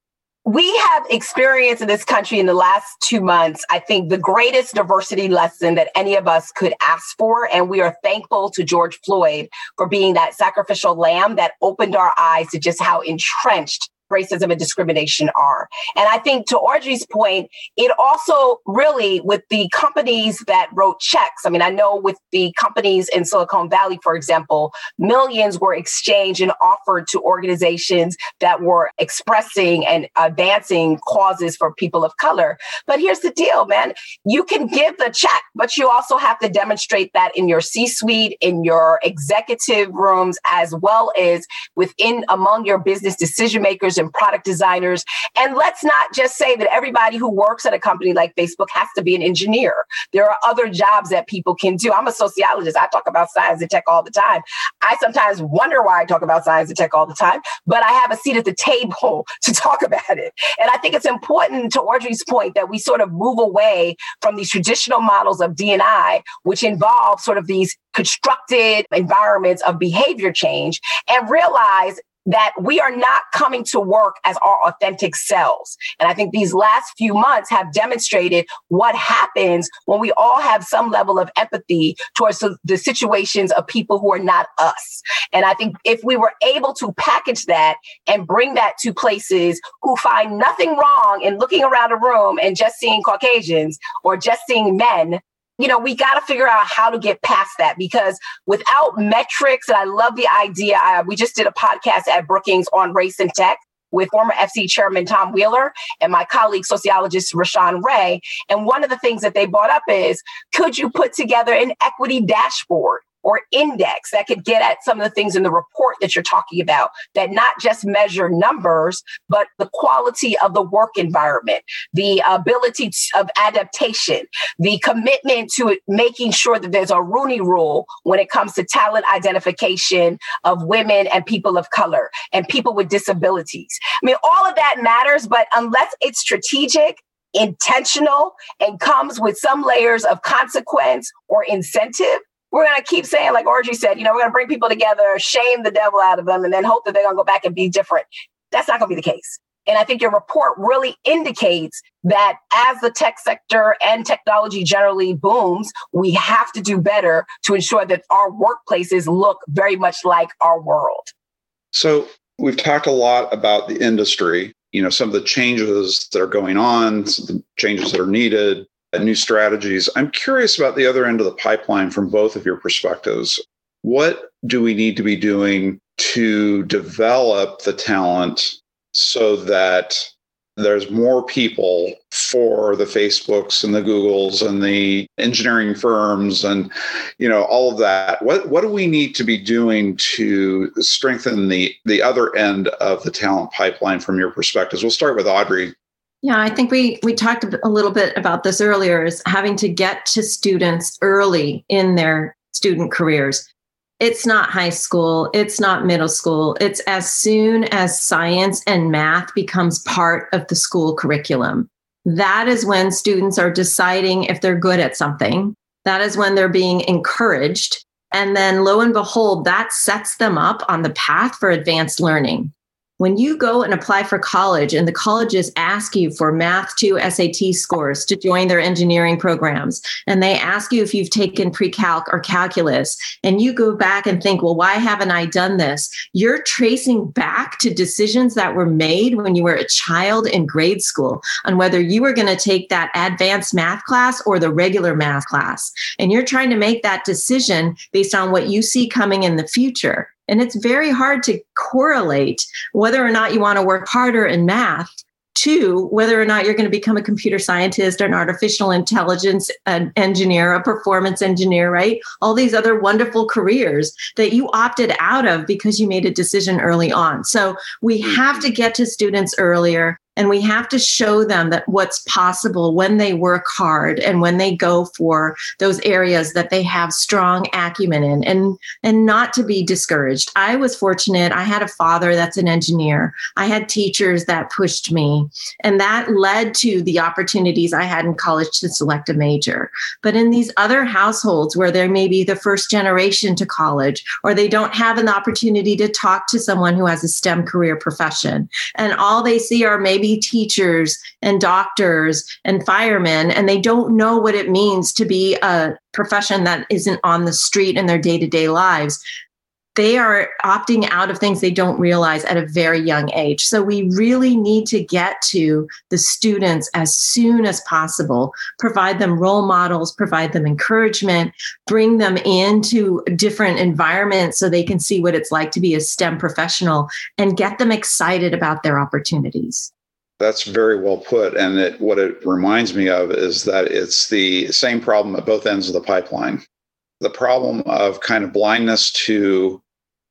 we have experienced in this country in the last two months, I think, the greatest diversity lesson that any of us could ask for. And we are thankful to George Floyd for being that sacrificial lamb that opened our eyes to just how entrenched racism and discrimination are. And I think to Audrey's point, it also really with the companies that wrote checks. I mean, I know with the companies in Silicon Valley, for example, millions were exchanged and offered to organizations that were expressing and advancing causes for people of color. But here's the deal, man. You can give the check, but you also have to demonstrate that in your C suite, in your executive rooms, as well as within among your business decision makers and product designers. And let's not just say that everybody who works at a company like Facebook has to be an engineer. There are other jobs that people can do. I'm a sociologist. I talk about science and tech all the time. I sometimes wonder why I talk about science and tech all the time, but I have a seat at the table <laughs> to talk about it. And I think it's important to Audrey's point that we sort of move away from these traditional models of D&I, which involve sort of these constructed environments of behavior change and realize that we are not coming to work as our authentic selves. And I think these last few months have demonstrated what happens when we all have some level of empathy towards the situations of people who are not us. And I think if we were able to package that and bring that to places who find nothing wrong in looking around a room and just seeing Caucasians or just seeing men, you know, we got to figure out how to get past that because without metrics, and I love the idea. I, we just did a podcast at Brookings on race and tech with former FCC chairman Tom Wheeler and my colleague sociologist Rashawn Ray. And one of the things that they brought up is could you put together an equity dashboard or index that could get at some of the things in the report that you're talking about that not just measure numbers, but the quality of the work environment, the ability of adaptation, the commitment to making sure that there's a Rooney rule when it comes to talent identification of women and people of color and people with disabilities. I mean, all of that matters, but unless it's strategic, intentional and comes with some layers of consequence or incentive, we're going to keep saying, like Audrey said, you know, we're going to bring people together, shame the devil out of them, and then hope that they're going to go back and be different. That's not going to be the case. And I think your report really indicates that as the tech sector and technology generally booms, we have to do better to ensure that our workplaces look very much like our world. So, we've talked a lot about the industry, you know, some of the changes that are going on, the changes that are needed, Uh, new strategies. I'm curious about the other end of the pipeline from both of your perspectives. What do we need to be doing to develop the talent so that there's more people for the facebooks and the googles and the engineering firms and you know all of that what what do we need to be doing to strengthen the the other end of the talent pipeline from your perspectives we'll start with audrey yeah, I think we we talked a little bit about this earlier is having to get to students early in their student careers. It's not high school, it's not middle school. It's as soon as science and math becomes part of the school curriculum. That is when students are deciding if they're good at something. That is when they're being encouraged. And then lo and behold, that sets them up on the path for advanced learning when you go and apply for college and the colleges ask you for math 2 SAT scores to join their engineering programs and they ask you if you've taken pre-calc or calculus and you go back and think well why haven't I done this? You're tracing back to decisions that were made when you were a child in grade school on whether you were going to take that advanced math class or the regular math class. And you're trying to make that decision based on what you see coming in the future and it's very hard to correlate whether or not you want to work harder in math to whether or not you're going to become a computer scientist or an artificial intelligence an engineer, a performance engineer, right? All these other wonderful careers that you opted out of because you made a decision early on. So we hmm. have to get to students earlier. And we have to show them that what's possible when they work hard and when they go for those areas that they have strong acumen in and, and not to be discouraged. I was fortunate. I had a father that's an engineer. I had teachers that pushed me and that led to the opportunities I had in college to select a major. But in these other households where they're maybe the first generation to college or they don't have an opportunity to talk to someone who has a STEM career profession and all they see are maybe teachers and doctors and firemen, and they don't know what it means to be a profession that isn't on the street in their day to day lives they are opting out of things they don't realize at a very young age. So we really need to get to the students as soon as possible, provide them role models, provide them encouragement, bring them into different environments so they can see what it's like to be a STEM professional and get them excited about their opportunities. That's very well put. And it, what it reminds me of is that it's the same problem at both ends of the pipeline. The problem of kind of blindness to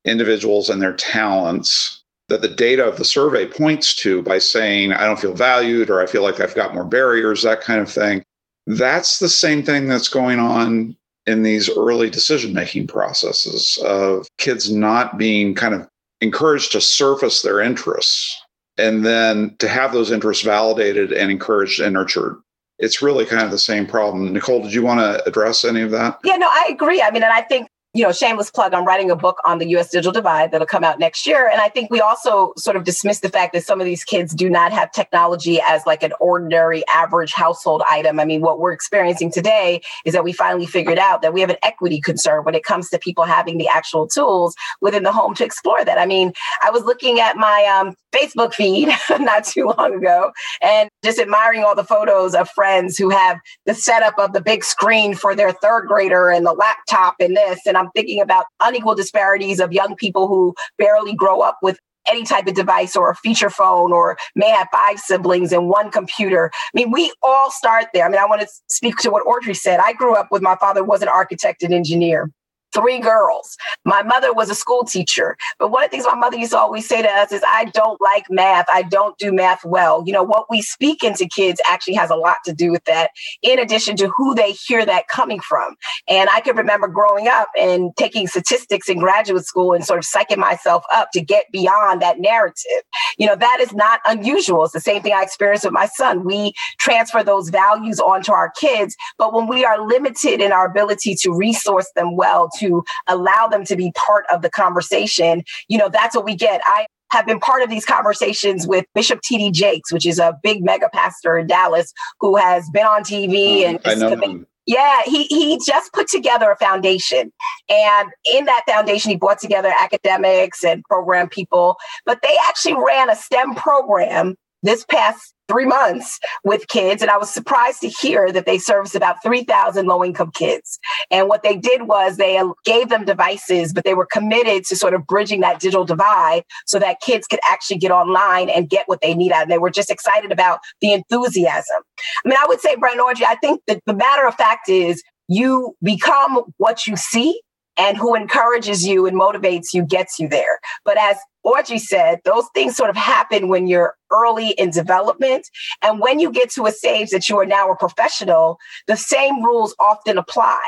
individuals and their talents that the data of the survey points to by saying, I don't feel valued or I feel like I've got more barriers, that kind of thing. That's the same thing that's going on in these early decision making processes of kids not being kind of encouraged to surface their interests and then to have those interests validated and encouraged and nurtured. It's really kind of the same problem. Nicole did you want to address any of that? Yeah no i agree. I mean and i think you know, shameless plug, I'm writing a book on the US digital divide that'll come out next year. And I think we also sort of dismiss the fact that some of these kids do not have technology as like an ordinary average household item. I mean, what we're experiencing today is that we finally figured out that we have an equity concern when it comes to people having the actual tools within the home to explore that. I mean, I was looking at my um, Facebook feed <laughs> not too long ago and just admiring all the photos of friends who have the setup of the big screen for their third grader and the laptop and this. And I'm thinking about unequal disparities of young people who barely grow up with any type of device or a feature phone or may have five siblings and one computer. I mean, we all start there. I mean, I want to speak to what Audrey said. I grew up with my father was an architect and engineer. Three girls. My mother was a school teacher. But one of the things my mother used to always say to us is, I don't like math. I don't do math well. You know, what we speak into kids actually has a lot to do with that, in addition to who they hear that coming from. And I can remember growing up and taking statistics in graduate school and sort of psyching myself up to get beyond that narrative. You know, that is not unusual. It's the same thing I experienced with my son. We transfer those values onto our kids, but when we are limited in our ability to resource them well, to allow them to be part of the conversation, you know, that's what we get. I have been part of these conversations with Bishop T.D. Jakes, which is a big mega pastor in Dallas who has been on TV um, and I know him. Yeah, he he just put together a foundation. And in that foundation, he brought together academics and program people, but they actually ran a STEM program this past three months with kids. And I was surprised to hear that they serviced about 3,000 low income kids. And what they did was they uh, gave them devices, but they were committed to sort of bridging that digital divide so that kids could actually get online and get what they need out. And they were just excited about the enthusiasm. I mean, I would say, Brent Audrey, I think that the matter of fact is you become what you see and who encourages you and motivates you gets you there. But as Audrey said, those things sort of happen when you're early in development. And when you get to a stage that you are now a professional, the same rules often apply.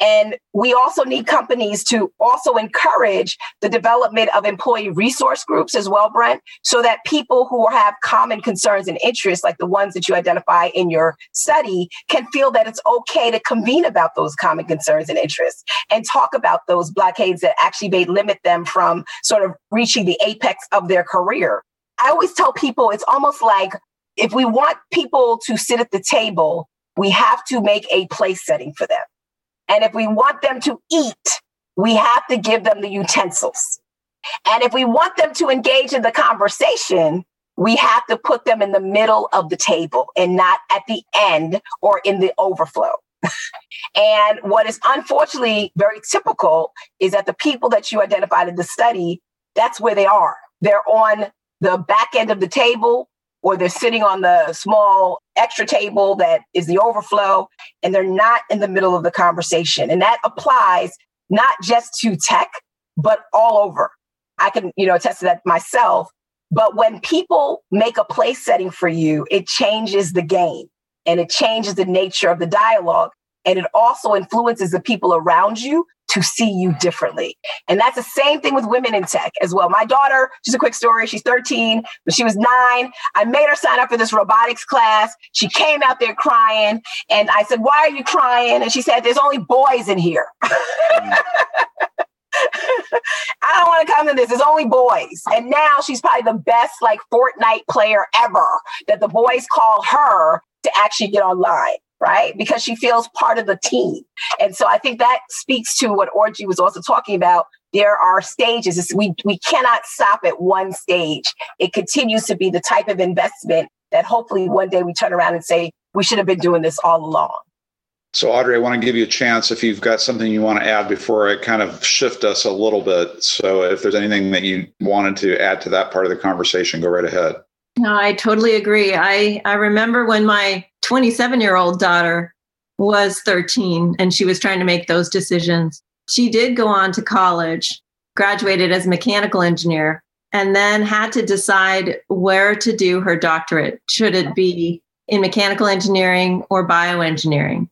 And we also need companies to also encourage the development of employee resource groups as well, Brent, so that people who have common concerns and interests, like the ones that you identify in your study, can feel that it's okay to convene about those common concerns and interests and talk about those blockades that actually may limit them from sort of reaching the apex of their career. I always tell people it's almost like if we want people to sit at the table, we have to make a place setting for them. And if we want them to eat, we have to give them the utensils. And if we want them to engage in the conversation, we have to put them in the middle of the table and not at the end or in the overflow. <laughs> and what is unfortunately very typical is that the people that you identified in the study, that's where they are. They're on the back end of the table or they're sitting on the small extra table that is the overflow and they're not in the middle of the conversation. And that applies not just to tech but all over. I can you know attest to that myself. But when people make a place setting for you it changes the game and it changes the nature of the dialogue and it also influences the people around you to see you differently. And that's the same thing with women in tech as well. My daughter, just a quick story, she's 13, but she was nine. I made her sign up for this robotics class. She came out there crying. And I said, Why are you crying? And she said, There's only boys in here. <laughs> I don't want to come to this. It's only boys. And now she's probably the best like Fortnite player ever that the boys call her to actually get online right? Because she feels part of the team. And so I think that speaks to what Audrey was also talking about. There are stages. It's, we, we cannot stop at one stage. It continues to be the type of investment that hopefully one day we turn around and say, we should have been doing this all along. So, Audrey, I want to give you a chance if you've got something you want to add before I kind of shift us a little bit. So, if there's anything that you wanted to add to that part of the conversation, go right ahead. No, I totally agree. I, I remember when my 27 year old daughter was 13 and she was trying to make those decisions. She did go on to college, graduated as a mechanical engineer, and then had to decide where to do her doctorate. Should it be in mechanical engineering or bioengineering?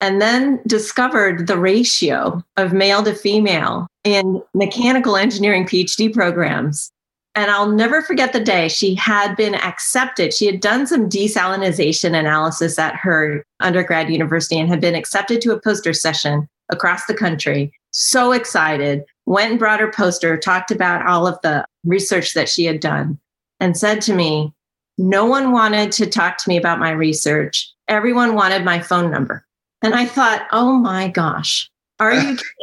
And then discovered the ratio of male to female in mechanical engineering PhD programs and I'll never forget the day she had been accepted. She had done some desalination analysis at her undergrad university and had been accepted to a poster session across the country. So excited, went and brought her poster, talked about all of the research that she had done, and said to me, No one wanted to talk to me about my research. Everyone wanted my phone number. And I thought, Oh my gosh, are you <laughs>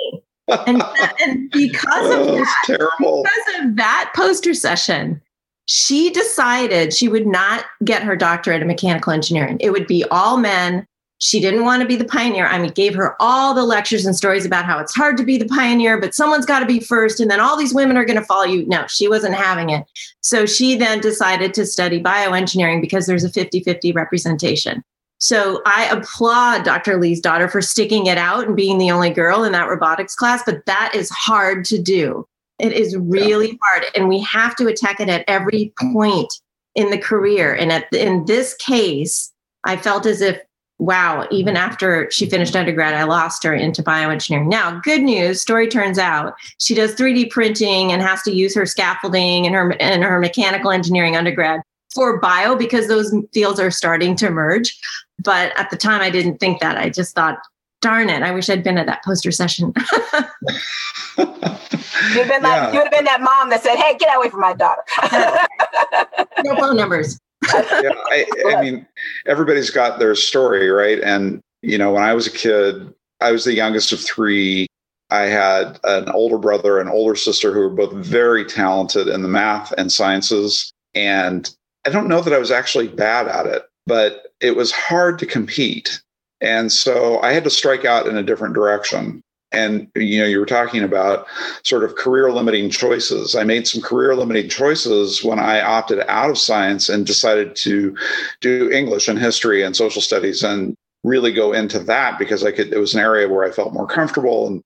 and, <laughs> and because of Oh, that, terrible. because of that poster session, she decided she would not get her doctorate in mechanical engineering. It would be all men. She didn't want to be the pioneer. I mean, gave her all the lectures and stories about how it's hard to be the pioneer, but someone's got to be first, and then all these women are going to follow you. No, she wasn't having it. So she then decided to study bioengineering because there's a 50 50 representation. So I applaud Dr. Lee's daughter for sticking it out and being the only girl in that robotics class, but that is hard to do. It is really yeah. hard. And we have to attack it at every mm. point in the career. And at, in this case, I felt as if, wow, even mm. after she finished undergrad, I lost her into bioengineering. Now, good news, story turns out she does 3D printing and has to use her scaffolding and her and her mechanical engineering undergrad for bio because those fields are starting to merge. But at the time, I didn't think that. I just thought, darn it, I wish I'd been at that poster session. <laughs> you'd have been like, yeah. you'd have been that mom that said, "Hey, get away from my daughter." <laughs> no phone numbers. yeah, I, I mean, everybody's got their story, right? And you know, when I was a kid, I was the youngest of three. I had an older brother and older sister who were both very talented in the math and sciences. And I don't know that I was actually bad at it, but it was hard to compete. And so I had to strike out in a different direction. And you know, you were talking about sort of career limiting choices. I made some career limiting choices when I opted out of science and decided to do English and history and social studies and really go into that because I could it was an area where I felt more comfortable and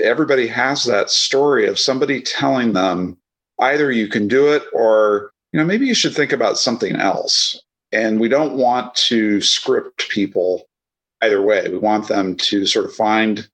everybody has that story of somebody telling them either you can do it or you know maybe you should think about something else and we don't want to script people either way. We want them to sort of find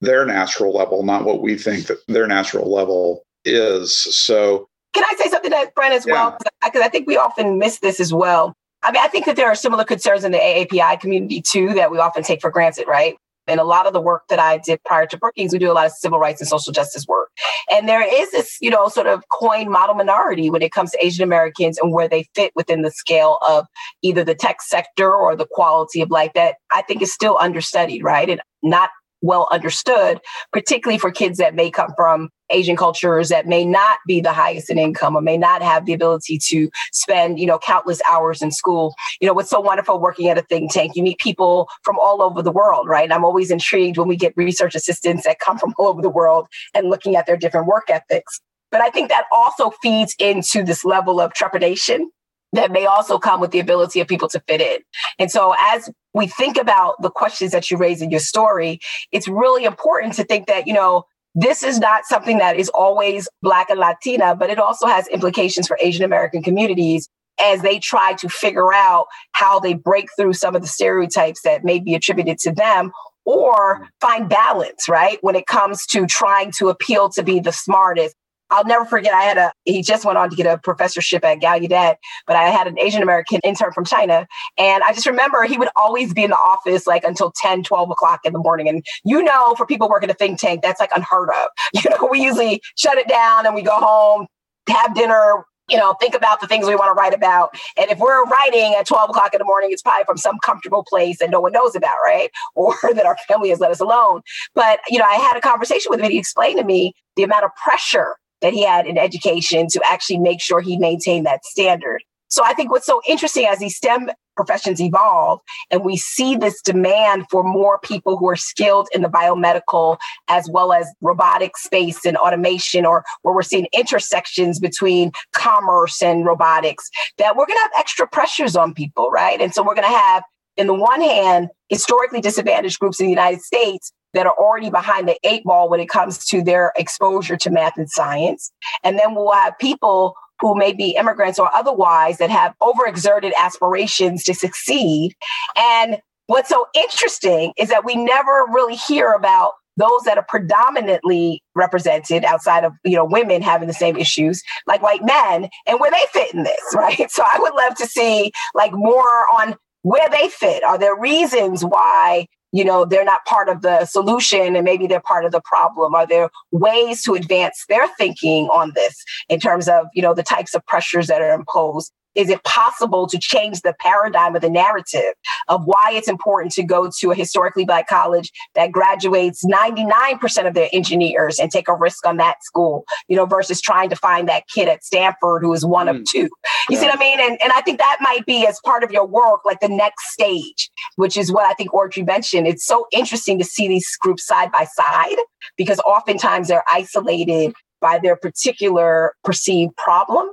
their natural level, not what we think that their natural level is. So, can I say something that Brent as yeah. well? Because I think we often miss this as well. I mean, I think that there are similar concerns in the AAPI community too that we often take for granted, right? And a lot of the work that I did prior to Brookings, we do a lot of civil rights and social justice work. And there is this, you know, sort of coin model minority when it comes to Asian Americans and where they fit within the scale of either the tech sector or the quality of life that I think is still understudied, right? And not well understood, particularly for kids that may come from Asian cultures that may not be the highest in income or may not have the ability to spend, you know, countless hours in school. You know, what's so wonderful working at a think tank, you meet people from all over the world, right? And I'm always intrigued when we get research assistants that come from <laughs> all over the world and looking at their different work ethics. But I think that also feeds into this level of trepidation that may also come with the ability of people to fit in. And so as we think about the questions that you raise in your story, it's really important to think that, you know, this is not something that is always Black and Latina, but it also has implications for Asian American communities as they try to figure out how they break through some of the stereotypes that may be attributed to them or find balance, right? When it comes to trying to appeal to be the smartest, I'll never forget. I had a, he just went on to get a professorship at Gallaudet, but I had an Asian American intern from China. And I just remember he would always be in the office like until 10, 12 o'clock in the morning. And you know, for people working a think tank, that's like unheard of. <laughs> You know, we usually shut it down and we go home, have dinner, you know, think about the things we want to write about. And if we're writing at 12 o'clock in the morning, it's probably from some comfortable place that no one knows about, right? <laughs> Or that our family has let us alone. But, you know, I had a conversation with him and he explained to me the amount of pressure that he had in education to actually make sure he maintained that standard. So I think what's so interesting as these STEM professions evolve and we see this demand for more people who are skilled in the biomedical as well as robotic space and automation or where we're seeing intersections between commerce and robotics that we're going to have extra pressures on people right and so we're going to have in the one hand historically disadvantaged groups in the united states that are already behind the eight ball when it comes to their exposure to math and science. And then we'll have people who may be immigrants or otherwise that have overexerted aspirations to succeed. And what's so interesting is that we never really hear about those that are predominantly represented outside of you know women having the same issues like white men and where they fit in this <laughs> right so i would love to see like more on where they fit? Are there reasons why you know they're not part of the solution and maybe they're part of the problem? Are there ways to advance their thinking on this in terms of you know the types of pressures that are imposed is it possible to change the paradigm of the narrative of why it's important to go to a historically black college that graduates 99% of their engineers and take a risk on that school, you know, versus trying to find that kid at Stanford who is one mm. of two. You yeah. see what I mean? And, and I think that might be as part of your work, like the next stage, which is what I think Audrey mentioned. It's so interesting to see these groups side by side because oftentimes they're isolated by their particular perceived problem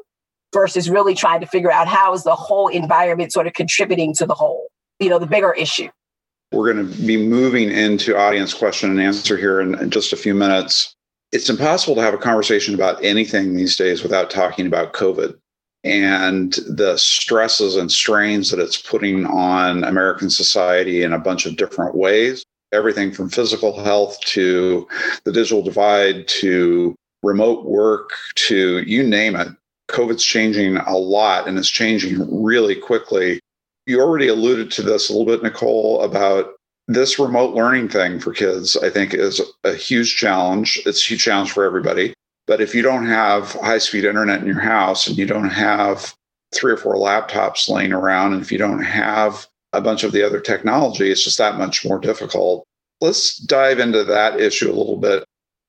versus really trying to figure out how is the whole environment sort of contributing to the whole. you know, the bigger issue. We're going to be moving into audience question and answer here in just a few minutes. It's impossible to have a conversation about anything these days without talking about COVID and the stresses and strains that it's putting on American society in a bunch of different ways. Everything from physical health to the digital divide to remote work to you name it. COVID's changing a lot and it's changing really quickly. You already alluded to this a little bit, Nicole, about this remote learning thing for kids, I think is a huge challenge. It's a huge challenge for everybody. But if you don't have high speed internet in your house and you don't have three or four laptops laying around, and if you don't have a bunch of the other technology, it's just that much more difficult. Let's dive into that issue a little bit.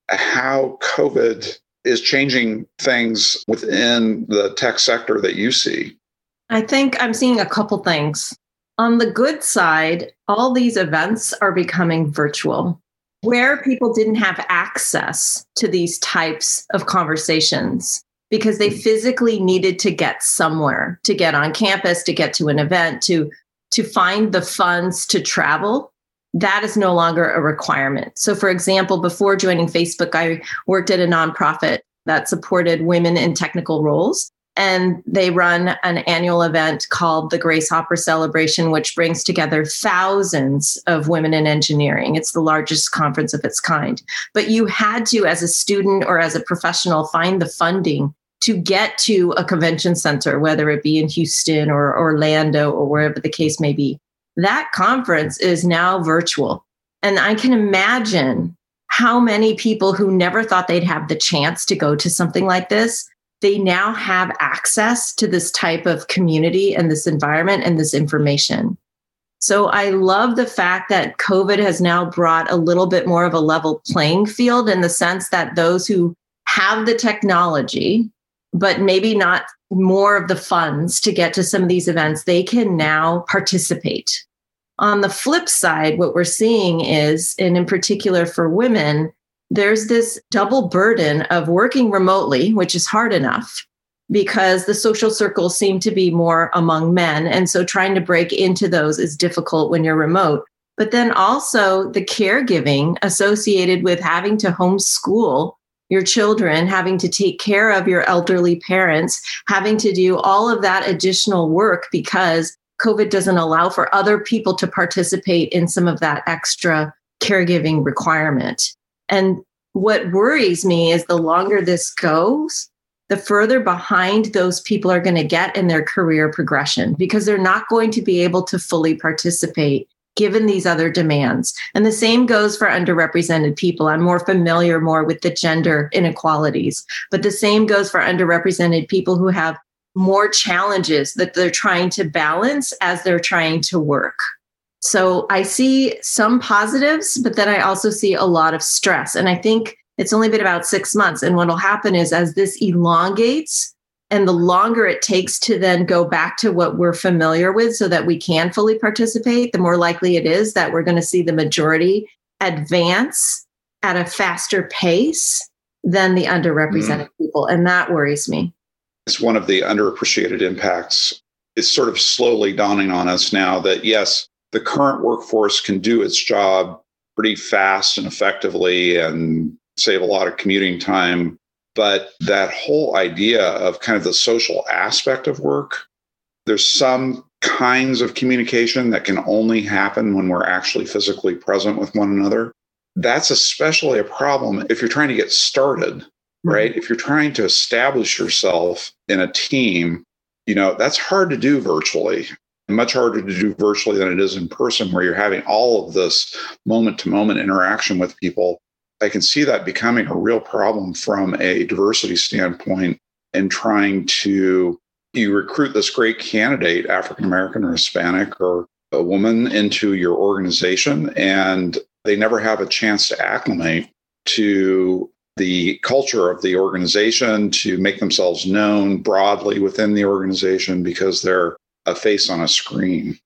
How COVID is changing things within the tech sector that you see? I think I'm seeing a couple things. On the good side, all these events are becoming virtual. Where people didn't have access to these types of conversations because they hmm. physically needed to get somewhere, to get on campus, to get to an event, to to find the funds to travel, that is no longer a requirement. So, for example, before joining Facebook, I worked at a nonprofit that supported women in technical roles. And they run an annual event called the Grace Hopper Celebration, which brings together thousands of women in engineering. It's the largest conference of its kind. But you had to, as a student or as a professional, find the funding to get to a convention center, whether it be in Houston or Orlando or wherever the case may be. That conference is now virtual. And I can imagine how many people who never thought they'd have the chance to go to something like this, they now have access to this type of community and this environment and this information. So I love the fact that COVID has now brought a little bit more of a level playing field in the sense that those who have the technology but maybe not more of the funds to get to some of these events, they can now participate. On the flip side, what we're seeing is, and in particular for women, there's this double burden of working remotely, which is hard enough because the social circles seem to be more among men. And so trying to break into those is difficult when you're remote. But then also the caregiving associated with having to homeschool your children, having to take care of your elderly parents, having to do all of that additional work because COVID doesn't allow for other people to participate in some of that extra caregiving requirement. And what worries me is the longer this goes, the further behind those people are going to get in their career progression because they're not going to be able to fully participate given these other demands. And the same goes for underrepresented people. I'm more familiar more with the gender inequalities, but the same goes for underrepresented people who have more challenges that they're trying to balance as they're trying to work. So I see some positives, but then I also see a lot of stress. And I think it's only been about six months. And what will happen is as this elongates, and the longer it takes to then go back to what we're familiar with so that we can fully participate, the more likely it is that we're going to see the majority advance at a faster pace than the underrepresented mm. people. And that worries me. It's one of the underappreciated impacts. It's sort of slowly dawning on us now that, yes, the current workforce can do its job pretty fast and effectively and save a lot of commuting time but that whole idea of kind of the social aspect of work, there's some kinds of communication that can only happen when we're actually physically present with one another. That's especially a problem if you're trying to get started, Mm-hmm. right? If you're trying to establish yourself in a team, you know, that's hard to do virtually. Much harder to do virtually than it is in person, where you're having all of this moment to moment interaction with people I can see that becoming a real problem from a diversity standpoint and trying to you recruit this great candidate, African American or Hispanic or a woman into your organization, and they never have a chance to acclimate to the culture of the organization, to make themselves known broadly within the organization because they're a face on a screen.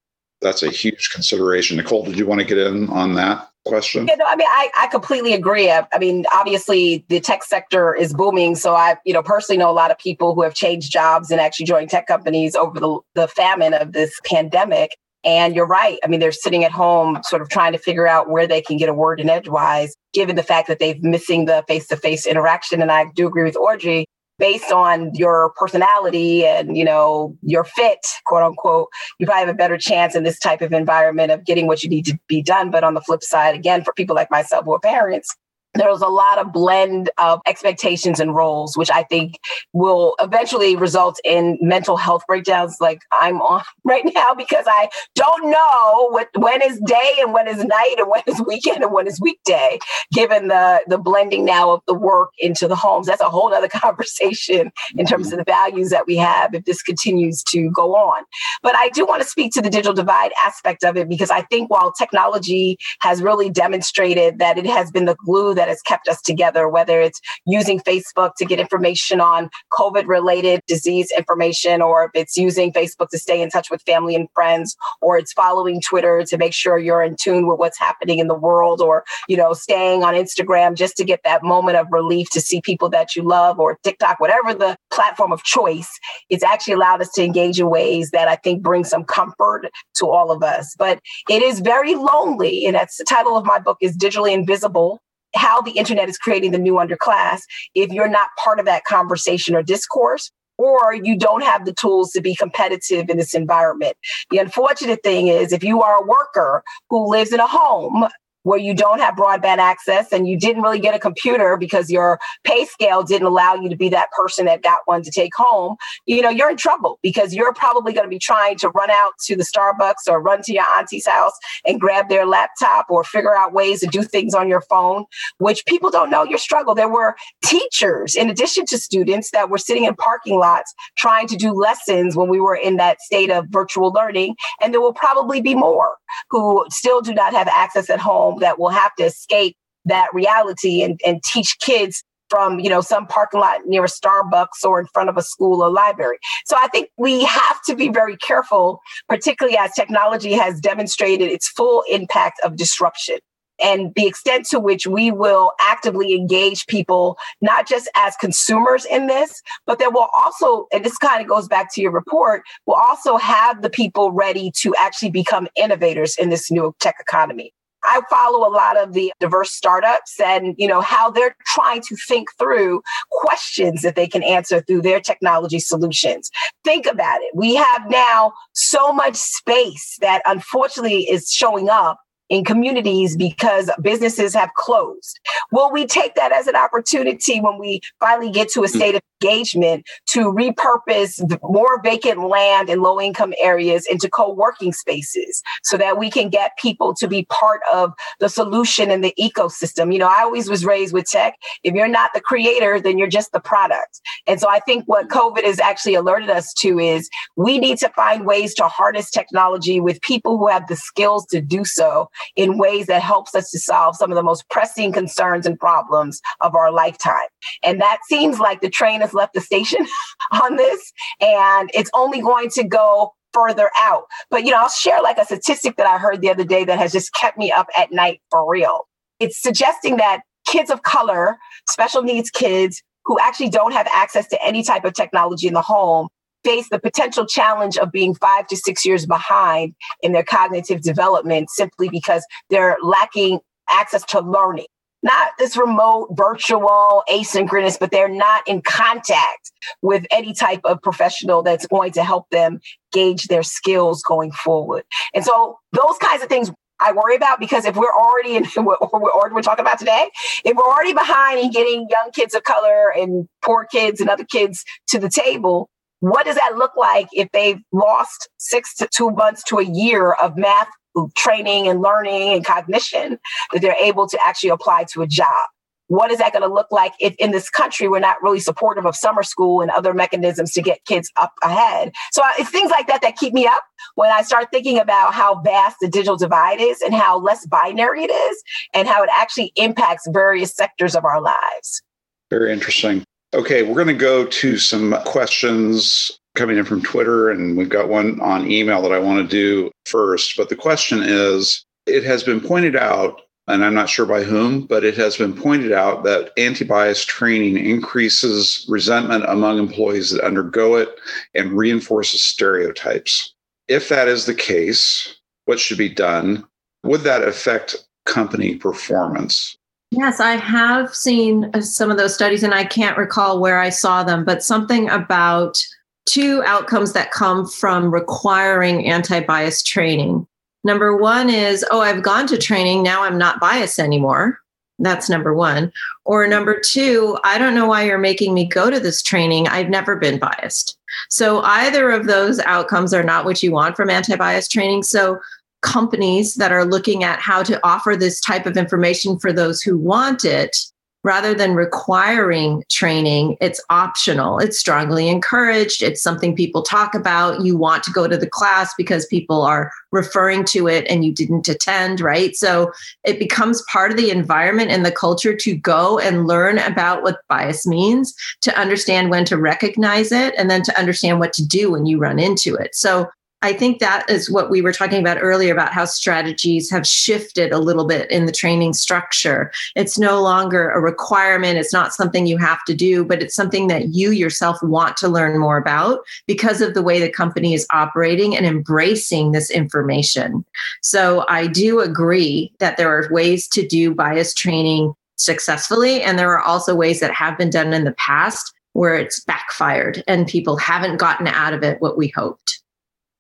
That's a huge consideration. Nicole, did you want to get in on that? question? Yeah, no, I mean, I, I completely agree. I, I, mean, obviously the tech sector is booming. So I, you know, personally know a lot of people who have changed jobs and actually joined tech companies over the, the famine of this pandemic. And you're right. I mean, they're sitting at home, sort of trying to figure out where they can get a word in edgewise, given the fact that they've missing the face to face interaction. And I do agree with Audrey based on your personality and you know your fit quote unquote you probably have a better chance in this type of environment of getting what you need to be done but on the flip side again for people like myself who are parents there's a lot of blend of expectations and roles, which I think will eventually result in mental health breakdowns like I'm on <laughs> right now because I don't know what when is day and when is night and when is weekend and when is weekday, given the the blending now of the work into the homes. That's a whole other <laughs> conversation in terms of the values that we have if this continues to go on. But I do want to speak to the digital divide aspect of it because I think while technology has really demonstrated that it has been the glue that that has kept us together, whether it's using Facebook to get information on COVID related disease information, or if it's using Facebook to stay in touch with family and friends, or it's following Twitter to make sure you're in tune with what's happening in the world, or, you know, staying on Instagram just to get that moment of relief to see people that you love, or TikTok, whatever the platform of choice, it's actually allowed us to engage in ways that I think bring some comfort to all of us. But it is very lonely. And that's the title of my book is Digitally Invisible how the internet is creating the new underclass if you're not part of that conversation or discourse or you don't have the tools to be competitive in this environment. The unfortunate thing is, if you are a worker who lives in a home where you don't have broadband access and you didn't really get a computer because your pay scale didn't allow you to be that person that got one to take home, you know, you're in trouble because you're probably going to be trying to run out to the Starbucks or run to your auntie's house and grab their laptop or figure out ways to do things on your phone, which people don't know your struggle. There were teachers, in addition to students, that were sitting in parking lots trying to do lessons when we were in that state of virtual learning. And there will probably be more who still do not have access at home home that will have to escape that reality and, and teach kids from you know some parking lot near a starbucks or in front of a school or library so i think we have to be very careful particularly as technology has demonstrated its full impact of disruption and the extent to which we will actively engage people, not just as consumers in this, but that will also, and this kind of goes back to your report, will also have the people ready to actually become innovators in this new tech economy. I follow a lot of the diverse startups and, you know, how they're trying to think through questions that they can answer through their technology solutions. Think about it. We have now so much space that unfortunately is showing up in communities because businesses have closed. Will we take that as an opportunity when we finally get to a hmm. state of engagement to repurpose more vacant land in low income areas into co-working spaces so that we can get people to be part of the solution in the ecosystem. You know, I always was raised with tech. If you're not the creator, then you're just the product. And so I think what COVID has actually alerted us to is we need to find ways to harness technology with people who have the skills to do so in ways that helps us to solve some of the most pressing concerns and problems of our lifetime. And that seems like the train has left the station <laughs> on this, and it's only going to go further out. But you know, I'll share like a statistic that I heard the other day that has just kept me up at night for real. It's suggesting that kids of color, special needs kids who actually don't have access to any type of technology in the home face the potential challenge of being five to six years behind in their cognitive development simply because they're lacking access to learning. Not this remote, virtual, asynchronous, but they're not in contact with any type of professional that's going to help them gauge their skills going forward. And so those kinds of things I worry about because if we're already in <laughs> what we're, we're talking about today, if we're already behind in getting young kids of color and poor kids and other kids to the table, what does that look like if they've lost six to two months to a year of math training and learning and cognition that they're able to actually apply to a job? What is that going to look like if in this country we're not really supportive of summer school and other mechanisms to get kids up ahead? So uh, it's things like that that keep me up when I start thinking about how vast the digital divide is and how less binary it is and how it actually impacts various sectors of our lives. Very interesting. Okay, we're going to go to some questions coming in from Twitter, and we've got one on email that I want to do first. But the question is it has been pointed out, and I'm not sure by whom, but it has been pointed out that anti bias training increases resentment among employees that undergo it and reinforces stereotypes. If that is the case, what should be done? Would that affect company performance? Yes, I have seen uh, some of those studies and I can't recall where I saw them, but something about two outcomes that come from requiring anti bias training. Number one is, oh, I've gone to training. Now I'm not biased anymore. That's number one. Or number two, I don't know why you're making me go to this training. I've never been biased. So either of those outcomes are not what you want from anti bias training. So companies that are looking at how to offer this type of information for those who want it rather than requiring training, it's optional. It's strongly encouraged. It's something people talk about. You want to go to the class because people are referring to it and you didn't attend, right? So it becomes part of the environment and the culture to go and learn about what bias means, to understand when to recognize it, and then to understand what to do when you run into it. So I think that is what we were talking about earlier about how strategies have shifted a little bit in the training structure. It's no longer a requirement, it's not something you have to do, but it's something that you yourself want to learn more about because of the way the company is operating and embracing this information. So I do agree that there are ways to do bias training successfully, and there are also ways that have been done in the past where it's backfired and people haven't gotten out of it what we hoped.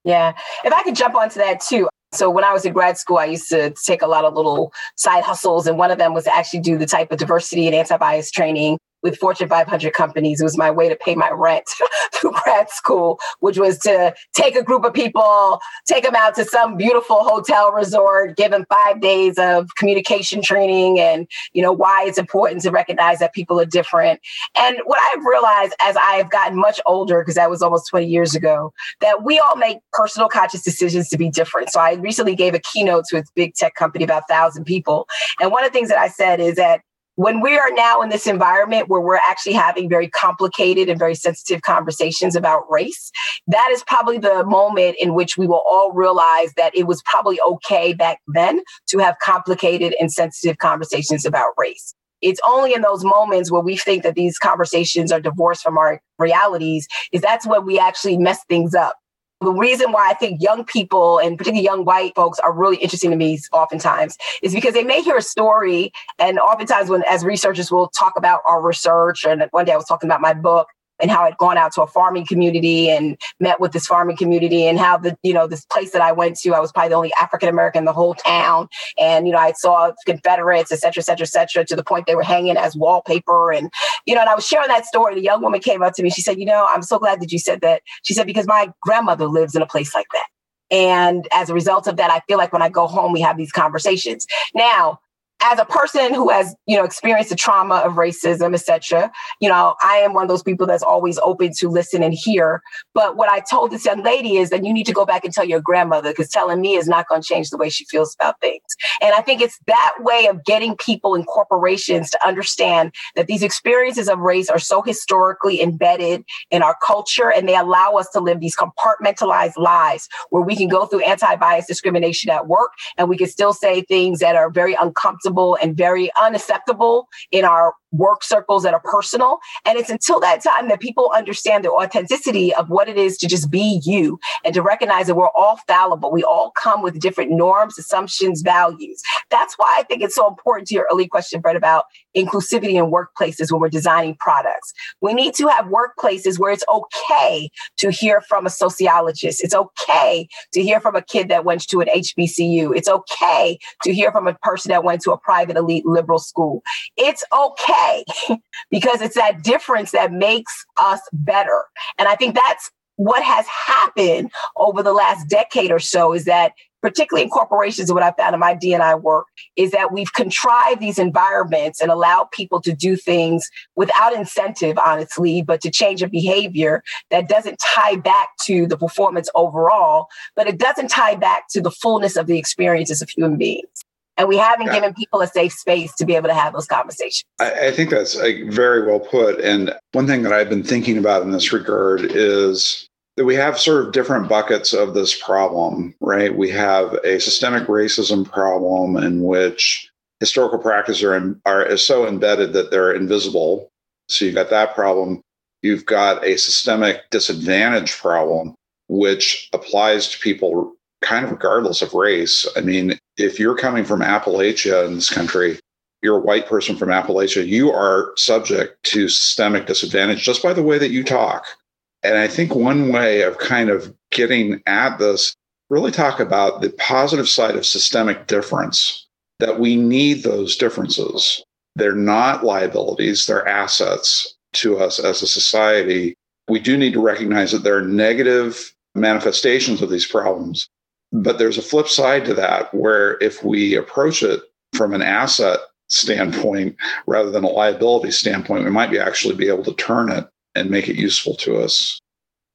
Yeah. If I could jump onto that too. So when I was in grad school, I used to take a lot of little side hustles, and one of them was to actually do the type of diversity and anti-bias training with Fortune 500 companies. It was my way to pay my rent <laughs> through grad school, which was to take a group of people, take them out to some beautiful hotel resort, give them five days of communication training and, you know, why it's important to recognize that people are different. And what I've realized as I've gotten much older, because that was almost 20 years ago, that we all make personal conscious decisions to be different. So I recently gave a keynote to a big tech company, about thousand people. And one of the things that I said is that when we are now in this environment where we're actually having very complicated and very sensitive conversations about race, that is probably the moment in which we will all realize that it was probably okay back then to have complicated and sensitive conversations about race. It's only in those moments where we think that these conversations are divorced from our realities, is that's when we actually mess things up the reason why I think young people and particularly young white folks are really interesting to me oftentimes is because they may hear a story and oftentimes when as researchers will talk about our research and one day I was talking about my book and how I'd gone out to a farming community and met with this farming community and how the, you know, this place that I went to, I was probably the only African American in the whole town. And, you know, I saw Confederates, et cetera, et cetera, et cetera, to the point they were hanging as wallpaper. And, you know, and I was sharing that story. The young woman came up to me. She said, you know, I'm so glad that you said that. She said, because my grandmother lives in a place like that. And as a result of that, I feel like when I go home, we have these conversations. Now, as a person who has you know experienced the trauma of racism etc you know i am one of those people that's always open to listen and hear. But what i told this young lady is that you need to go back and tell your grandmother because telling me is not going to change the way she feels about things. And i think it's that way of getting people in corporations to understand that these experiences of race are so historically embedded in our culture and they allow us to live these compartmentalized lives where we can go through anti-bias discrimination at work and we can still say things that are very uncomfortable and very unacceptable in our work circles that are personal. And it's until that time that people understand the authenticity of what it is to just be you and to recognize that we're all fallible. We all come with different norms, assumptions, values. That's why I think it's so important to your early question, Brett, about inclusivity in workplaces when we're designing products. We need to have workplaces where it's okay to hear from a sociologist. It's okay to hear from a kid that went to an HBCU. It's okay to hear from a person that went to a private elite liberal school. It's okay <laughs> because it's that difference that makes us better. And I think that's what has happened over the last decade or so is that particularly in corporations, what I found in my DNI work is that we've contrived these environments and allowed people to do things without incentive, honestly, but to change a behavior that doesn't tie back to the performance overall, but it doesn't tie back to the fullness of the experiences of human beings and we haven't yeah. given people a safe space to be able to have those conversations. I, I think that's like, very well put. And one thing that I've been thinking about in this regard is that we have sort of different buckets of this problem, right? We have a systemic racism problem in which historical practices are, in, are so embedded that they're invisible. So you've got that problem. You've got a systemic disadvantage problem which applies to people kind of regardless of race. I mean, if you're coming from Appalachia in this country, you're a white person from Appalachia, you are subject to systemic disadvantage just by the way that you talk. And I think one way of kind of getting at this, really talk about the positive side of systemic difference, that we need those differences. They're not liabilities, they're assets to us as a society. We do need to recognize that there are negative manifestations of these problems. But there's a flip side to that where if we approach it from an asset standpoint rather than a liability standpoint, we might be actually be able to turn it and make it useful to us.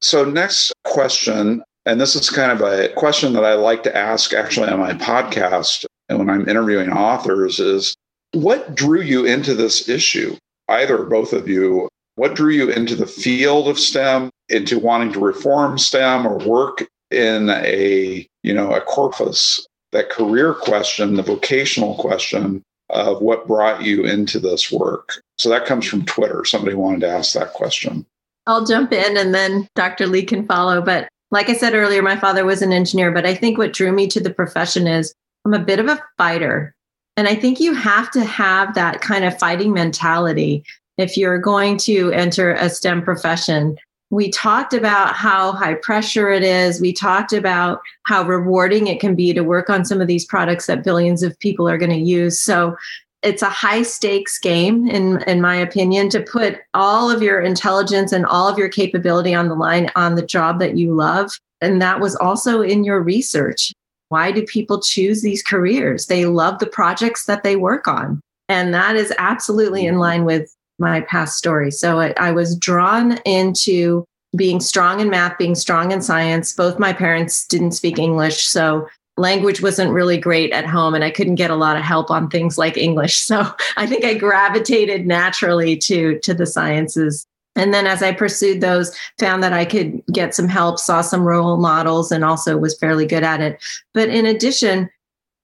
So, next question, and this is kind of a question that I like to ask actually on my podcast and when I'm interviewing authors is what drew you into this issue? Either both of you, what drew you into the field of STEM, into wanting to reform STEM or work in a, you know, a corpus, that career question, the vocational question of what brought you into this work? So that comes from Twitter. Somebody wanted to ask that question. I'll jump in and then Dr. Lee can follow. But like I said earlier, my father was an engineer, but I think what drew me to the profession is I'm a bit of a fighter. And I think you have to have that kind of fighting mentality if you're going to enter a STEM profession. We talked about how high pressure it is. We talked about how rewarding it can be to work on some of these products that billions of people are going to use. So it's a high stakes game in in my opinion to put all of your intelligence and all of your capability on the line on the job that you love. And that was also in your research. Why do people choose these careers? They love the projects that they work on. And that is absolutely in mm-hmm. line with my past story so I, was drawn into being strong in math being strong in science both my parents didn't speak english so language wasn't really great at home and I couldn't get a lot of help on things like English. <laughs> So I think I gravitated naturally to to the sciences. And then as I pursued those, found that I could get some help, saw some role models and also was fairly good at it. But in addition,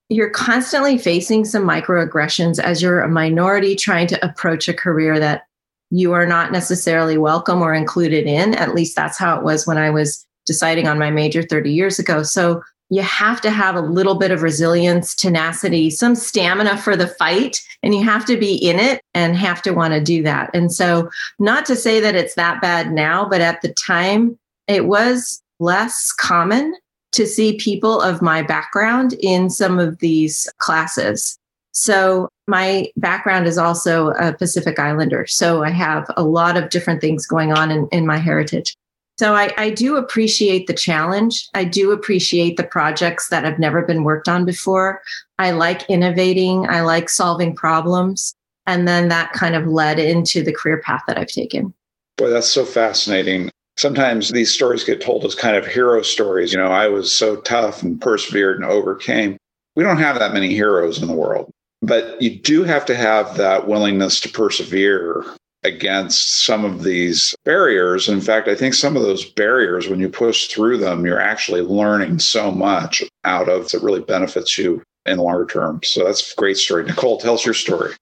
you're constantly facing some microaggressions as you're a minority trying to approach a career that you are not necessarily welcome or included in. At least that's how it was when I was deciding on my major 30 years ago. So you have to have a little bit of resilience, tenacity, some stamina for the fight, and you have to be in it and have to want to do that. And so, not to say that it's that bad now, but at the time, it was less common to see people of my background in some of these classes. So, my background is also a Pacific Islander. So, I have a lot of different things going on in, in my heritage. So I, I, do appreciate the challenge. I do appreciate the projects that have never been worked on before. I like innovating. I like solving problems. And then that kind of led into the career path that I've taken. Boy, that's so fascinating. Sometimes these stories get told as kind of hero stories. You know, I was so tough and persevered and overcame. We don't have that many heroes in the world, but you do have to have that willingness to persevere against some of these barriers. In fact, I think some of those barriers, when you push through them, you're actually learning so much out of that really benefits you in the longer term. So that's a great story. Nicole, tell us your story.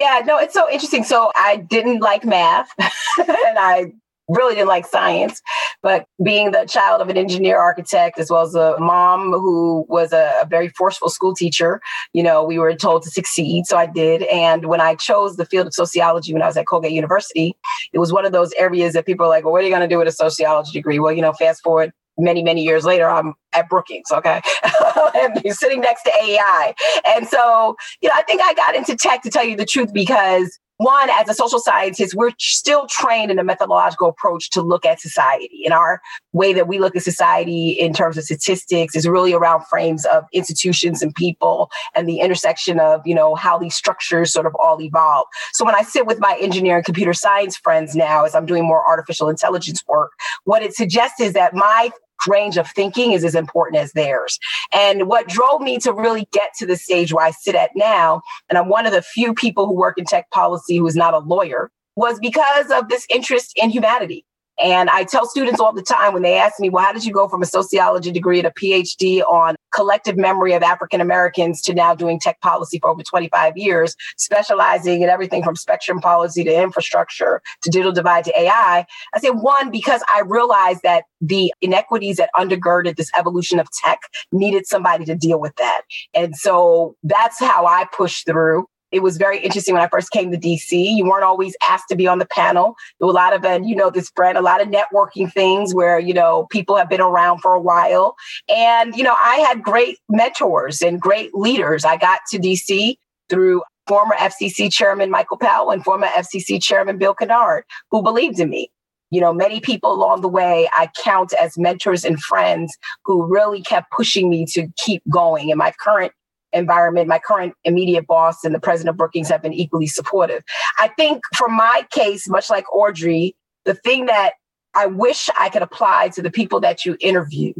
Yeah, no, it's so interesting. So I didn't like math <laughs> and I really didn't like science, but being the child of an engineer architect, as well as a mom who was a, a, very forceful school teacher, you know, we were told to succeed. So I did. And when I chose the field of sociology when I was at Colgate University, it was one of those areas that people are like, well, what are you going to do with a sociology degree? Well, you know, fast forward many, many years later, I'm at Brookings, okay? <laughs> and he's sitting next to AI. And so, you know, I think I got into tech to tell you the truth because one, as a social scientist, we're still trained in a methodological approach to look at society. And our way that we look at society in terms of statistics is really around frames of institutions and people and the intersection of, you know, how these structures sort of all evolve. So when I sit with my engineer and computer science friends now, as I'm doing more artificial intelligence work, what it suggests is that my range of thinking is as important as theirs. And what drove me to really get to the stage where I sit at now, and I'm one of the few people who work in tech policy who is not a lawyer, was because of this interest in humanity. And I tell students all the time when they ask me, well, how did you go from a sociology degree to a PhD on collective memory of African Americans to now doing tech policy for over 25 years, specializing in everything from spectrum policy to infrastructure to digital divide to AI? I say, one, because I realized that the inequities that undergirded this evolution of tech needed somebody to deal with that. And so that's how I pushed through it was very interesting when I first came to DC. You weren't always asked to be on the panel. A lot of, and you know, this brand, a lot of networking things where, you know, people have been around for a while. And, you know, I had great mentors and great leaders. I got to DC through former FCC chairman Michael Powell and former FCC chairman Bill Kennard, who believed in me. You know, many people along the way I count as mentors and friends who really kept pushing me to keep going. And my current environment, my current immediate boss and the president of Brookings have been equally supportive. I think for my case, much like Audrey, the thing that I wish I could apply to the people that you interview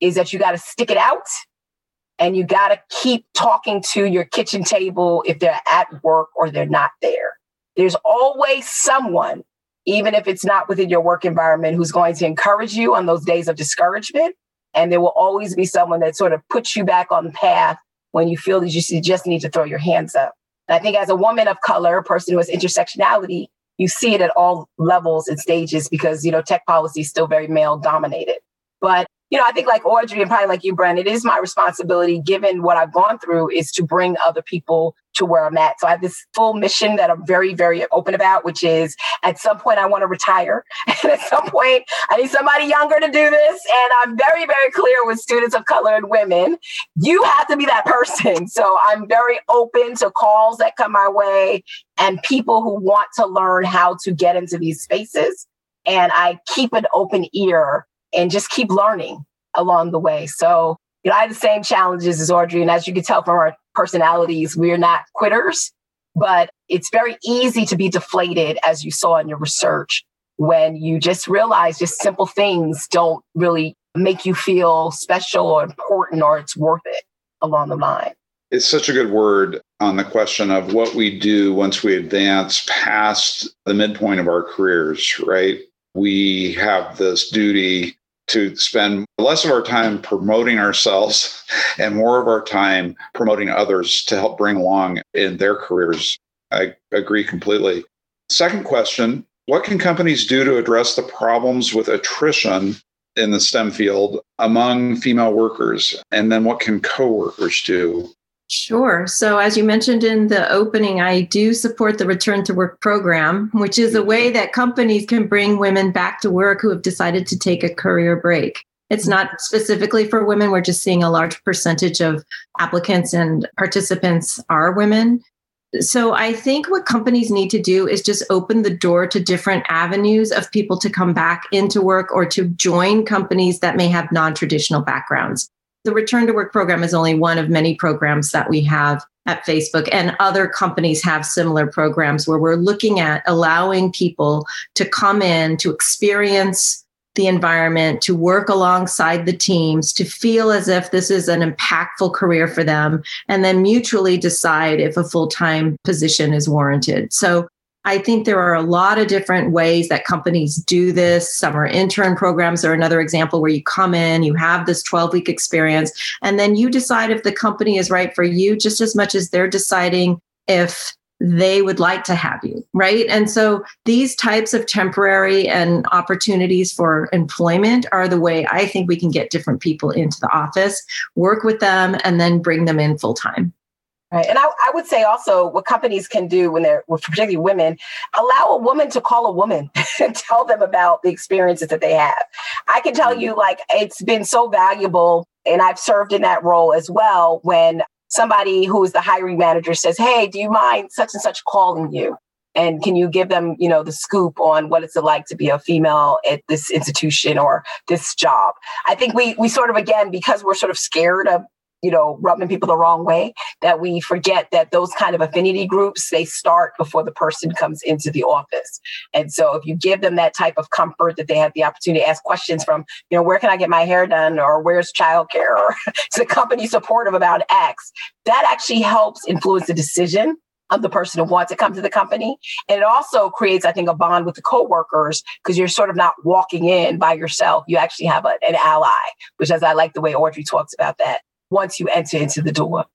is that you got to stick it out and you got to keep talking to your kitchen table if they're at work or they're not there. There's always someone, even if it's not within your work environment, who's going to encourage you on those days of discouragement. And there will always be someone that sort of puts you back on the path when you feel that you just need to throw your hands up. And I think as a woman of color, a person who has intersectionality, you see it at all levels and stages because, you know, tech policy is still very male dominated. But you know, I think like Audrey and probably like you, Brent, it is my responsibility, given what I've gone through, is to bring other people to where I'm at. So I have this full mission that I'm very, very open about, which is at some point I want to retire. <laughs> And at some point I need somebody younger to do this. And I'm very, very clear with students of color and women, you have to be that person. So I'm very open to calls that come my way and people who want to learn how to get into these spaces. And I keep an open ear and just keep learning along the way. So, you know, I had the same challenges as Audrey. And as you can tell from our personalities, we're not quitters, but it's very easy to be deflated, as you saw in your research, when you just realize just simple things don't really make you feel special or important or it's worth it along the line. It's such a good word on the question of what we do once we advance past the midpoint of our careers, right? We have this duty to spend less of our time promoting ourselves <laughs> and more of our time promoting others to help bring along in their careers. I agree completely. Second question What can companies do to address the problems with attrition in the STEM field among female workers? And then what can coworkers do? Sure. So, as you mentioned in the opening, I do support the Return to Work program, which is a way that companies can bring women back to work who have decided to take a career break. It's not specifically for women. We're just seeing a large percentage of applicants and participants are women. So, I think what companies need to do is just open the door to different avenues of people to come back into work or to join companies that may have non traditional backgrounds. The Return to Work program is only one of many programs that we have at Facebook, and other companies have similar programs where we're looking at allowing people to come in to experience the environment, to work alongside the teams, to feel as if this is an impactful career for them, and then mutually decide if a full time position is warranted. So I think there are a lot of different ways that companies do this. Summer intern programs are another example where you come in, you have this 12 week experience, and then you decide if the company is right for you just as much as they're deciding if they would like to have you, right? And so these types of temporary and opportunities for employment are the way I think we can get different people into the office, work with them, and then bring them in full time. Right. And I, I, would say also what companies can do when they're, particularly women, allow a woman to call a woman <laughs> and tell them about the experiences that they have. I can tell mm-hmm. you, like, it's been so valuable, and I've served in that role as well when somebody who is the hiring manager says, Hey, do you mind such and such calling you? And can you give them, you know, the scoop on what it's like to be a female at this institution or this job? I think we we sort of again because we're sort of scared of you know, rubbing people the wrong way, that we forget that those kind of affinity groups, they start before the person comes into the office. And so if you give them that type of comfort that they have the opportunity to ask questions from, you know, where can I get my hair done or where's childcare or <laughs> is the company supportive about X, that actually helps influence the decision I'm the person who wants to come to the company. And it also creates, I think, a bond with the coworkers because you're sort of not walking in by yourself. You actually have a, an ally, which as I like the way Audrey talks about that once you enter into the door.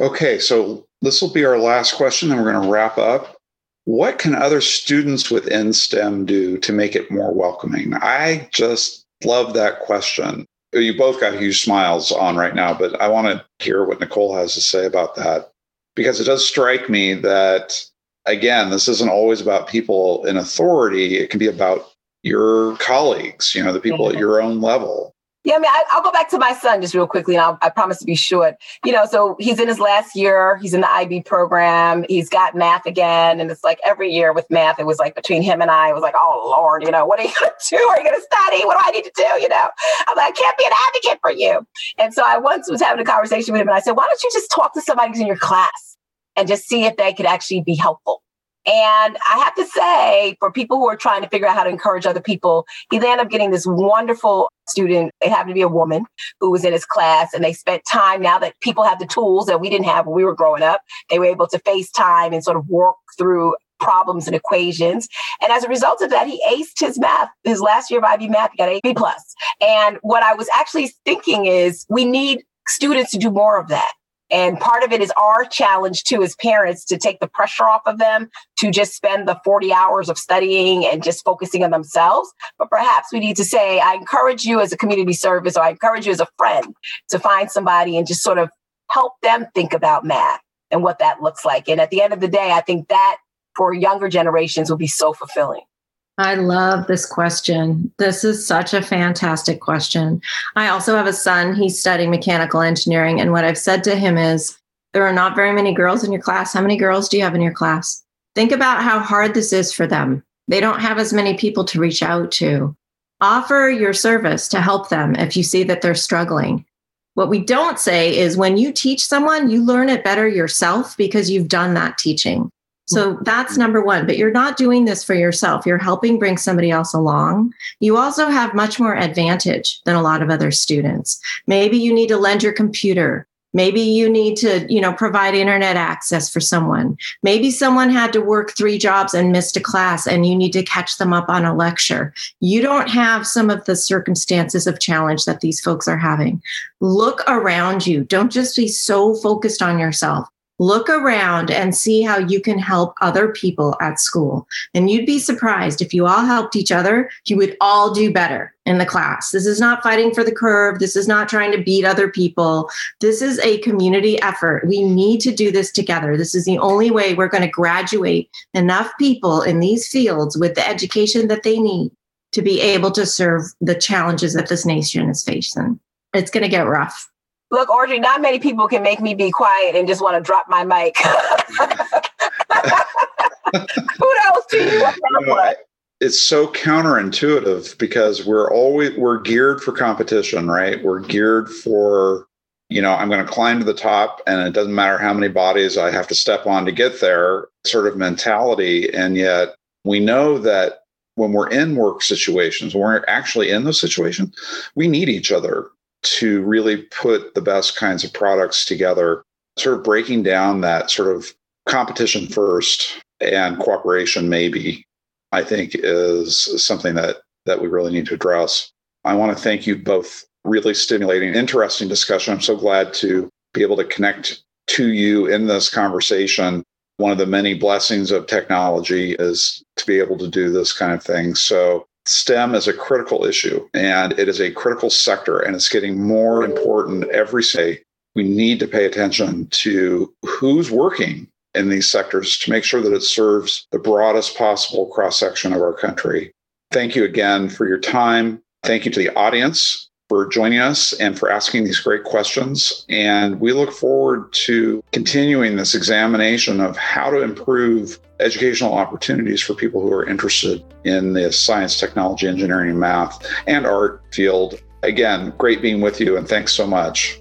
Okay, so this will be our last question, and we're going to wrap up. What can other students within STEM do to make it more welcoming? I just love that question. You both got huge smiles on right now, but I want to hear what Nicole has to say about that because it does strike me that, again, this isn't always about people in authority. It can be about your colleagues, you know, the people at your own level. Yeah, I mean, I, will go back to my son just real quickly, and I'll, I promise to be short. You know, so he's in his last year. He's in the IB program. He's got math again, and it's like every year with math, it was like between him and I, it was like, oh Lord, you know, what are you to do? Are you going to study? What do I need to do? You know, I'm like, I can't be an advocate for you. And so I once was having a conversation with him, and I said, why don't you just talk to somebody who's in your class and just see if they could actually be helpful? And I have to say, for people who are trying to figure out how to encourage other people, he ended up getting this wonderful student. It happened to be a woman who was in his class, and they spent time now that people have the tools that we didn't have when we were growing up. They were able to FaceTime and sort of work through problems and equations. And as a result of that, he aced his math. His last year of IB math, he got a B plus. And what I was actually thinking is we need students to do more of that. And part of it is our challenge too as parents to take the pressure off of them to just spend the 40 hours of studying and just focusing on themselves. But perhaps we need to say, I encourage you as a community service or I encourage you as a friend to find somebody and just sort of help them think about math and what that looks like. And at the end of the day, I think that for younger generations will be so fulfilling. I love this question. This is such a fantastic question. I also have a son, he's studying mechanical engineering. And what I've said to him is there are not very many girls in your class. How many girls do you have in your class? Think about how hard this is for them. They don't have as many people to reach out to. Offer your service to help them if you see that they're struggling. What we don't say is when you teach someone, you learn it better yourself because you've done that teaching. So mm-hmm. that's number one. But you're not doing this for yourself. You're helping bring somebody else along. You also have much more advantage than a lot of other students. Maybe you need to lend your computer. Maybe you need to, you know, provide internet access for someone. Maybe someone had to work three jobs and missed a class and you need to catch them up on a lecture. You don't have some of the circumstances of challenge that these folks are having. Look around you. Don't just be so focused on yourself look around and see how you can help other people at school. And you'd be surprised if you all helped each other, you would all do better in the class. This is not fighting for the curve. This is not trying to beat other people. This is a community effort. We need to do this together. This is the only way we're going to graduate enough people in these fields with the education that they need to be able to serve the challenges that this nation is facing. It's going to get rough. Look, Audrey, not many people can make me be quiet and just want to drop my mic. <laughs> Kudos to you. you know, it's so counterintuitive because we're always we're geared for competition, right? We're geared for you know, I'm going to climb to the top and it doesn't matter how many bodies I have to step on to get there sort of mentality. And yet we know that when we're in work situations, when we're actually in those situations, we need each other to really put the best kinds of products together, sort of breaking down that sort of competition first and cooperation maybe, I think is something that that we really need to address. I want to thank you both. Really stimulating, interesting discussion. I'm so glad to be able to connect to you in this conversation. One of the many blessings of technology is to be able to do this kind of thing. So STEM is a critical issue and it is a critical sector and it's getting more important every day. We need to pay attention to who's working in these sectors to make sure that it serves the broadest possible cross section of our country. Thank you again for your time. Thank you to the audience for joining us and for asking these great questions. And we look forward to continuing this examination of how to improve educational opportunities for people who are interested in the science, technology, engineering, math, and art field. Again, great being with you, and thanks so much.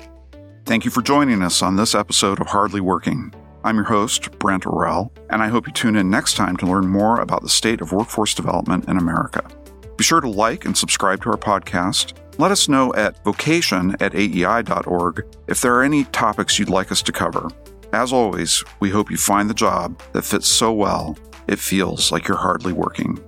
Thank you for joining us on this episode of Hardly Working. I'm your host, Brent Orrell, and I hope you tune in next time to learn more about the state of workforce development in America. Be sure to like and subscribe to our podcast let us know at vocation at aei.org if there are any topics you'd like us to cover. As always, we hope you find the job that fits so well it feels like you're hardly working.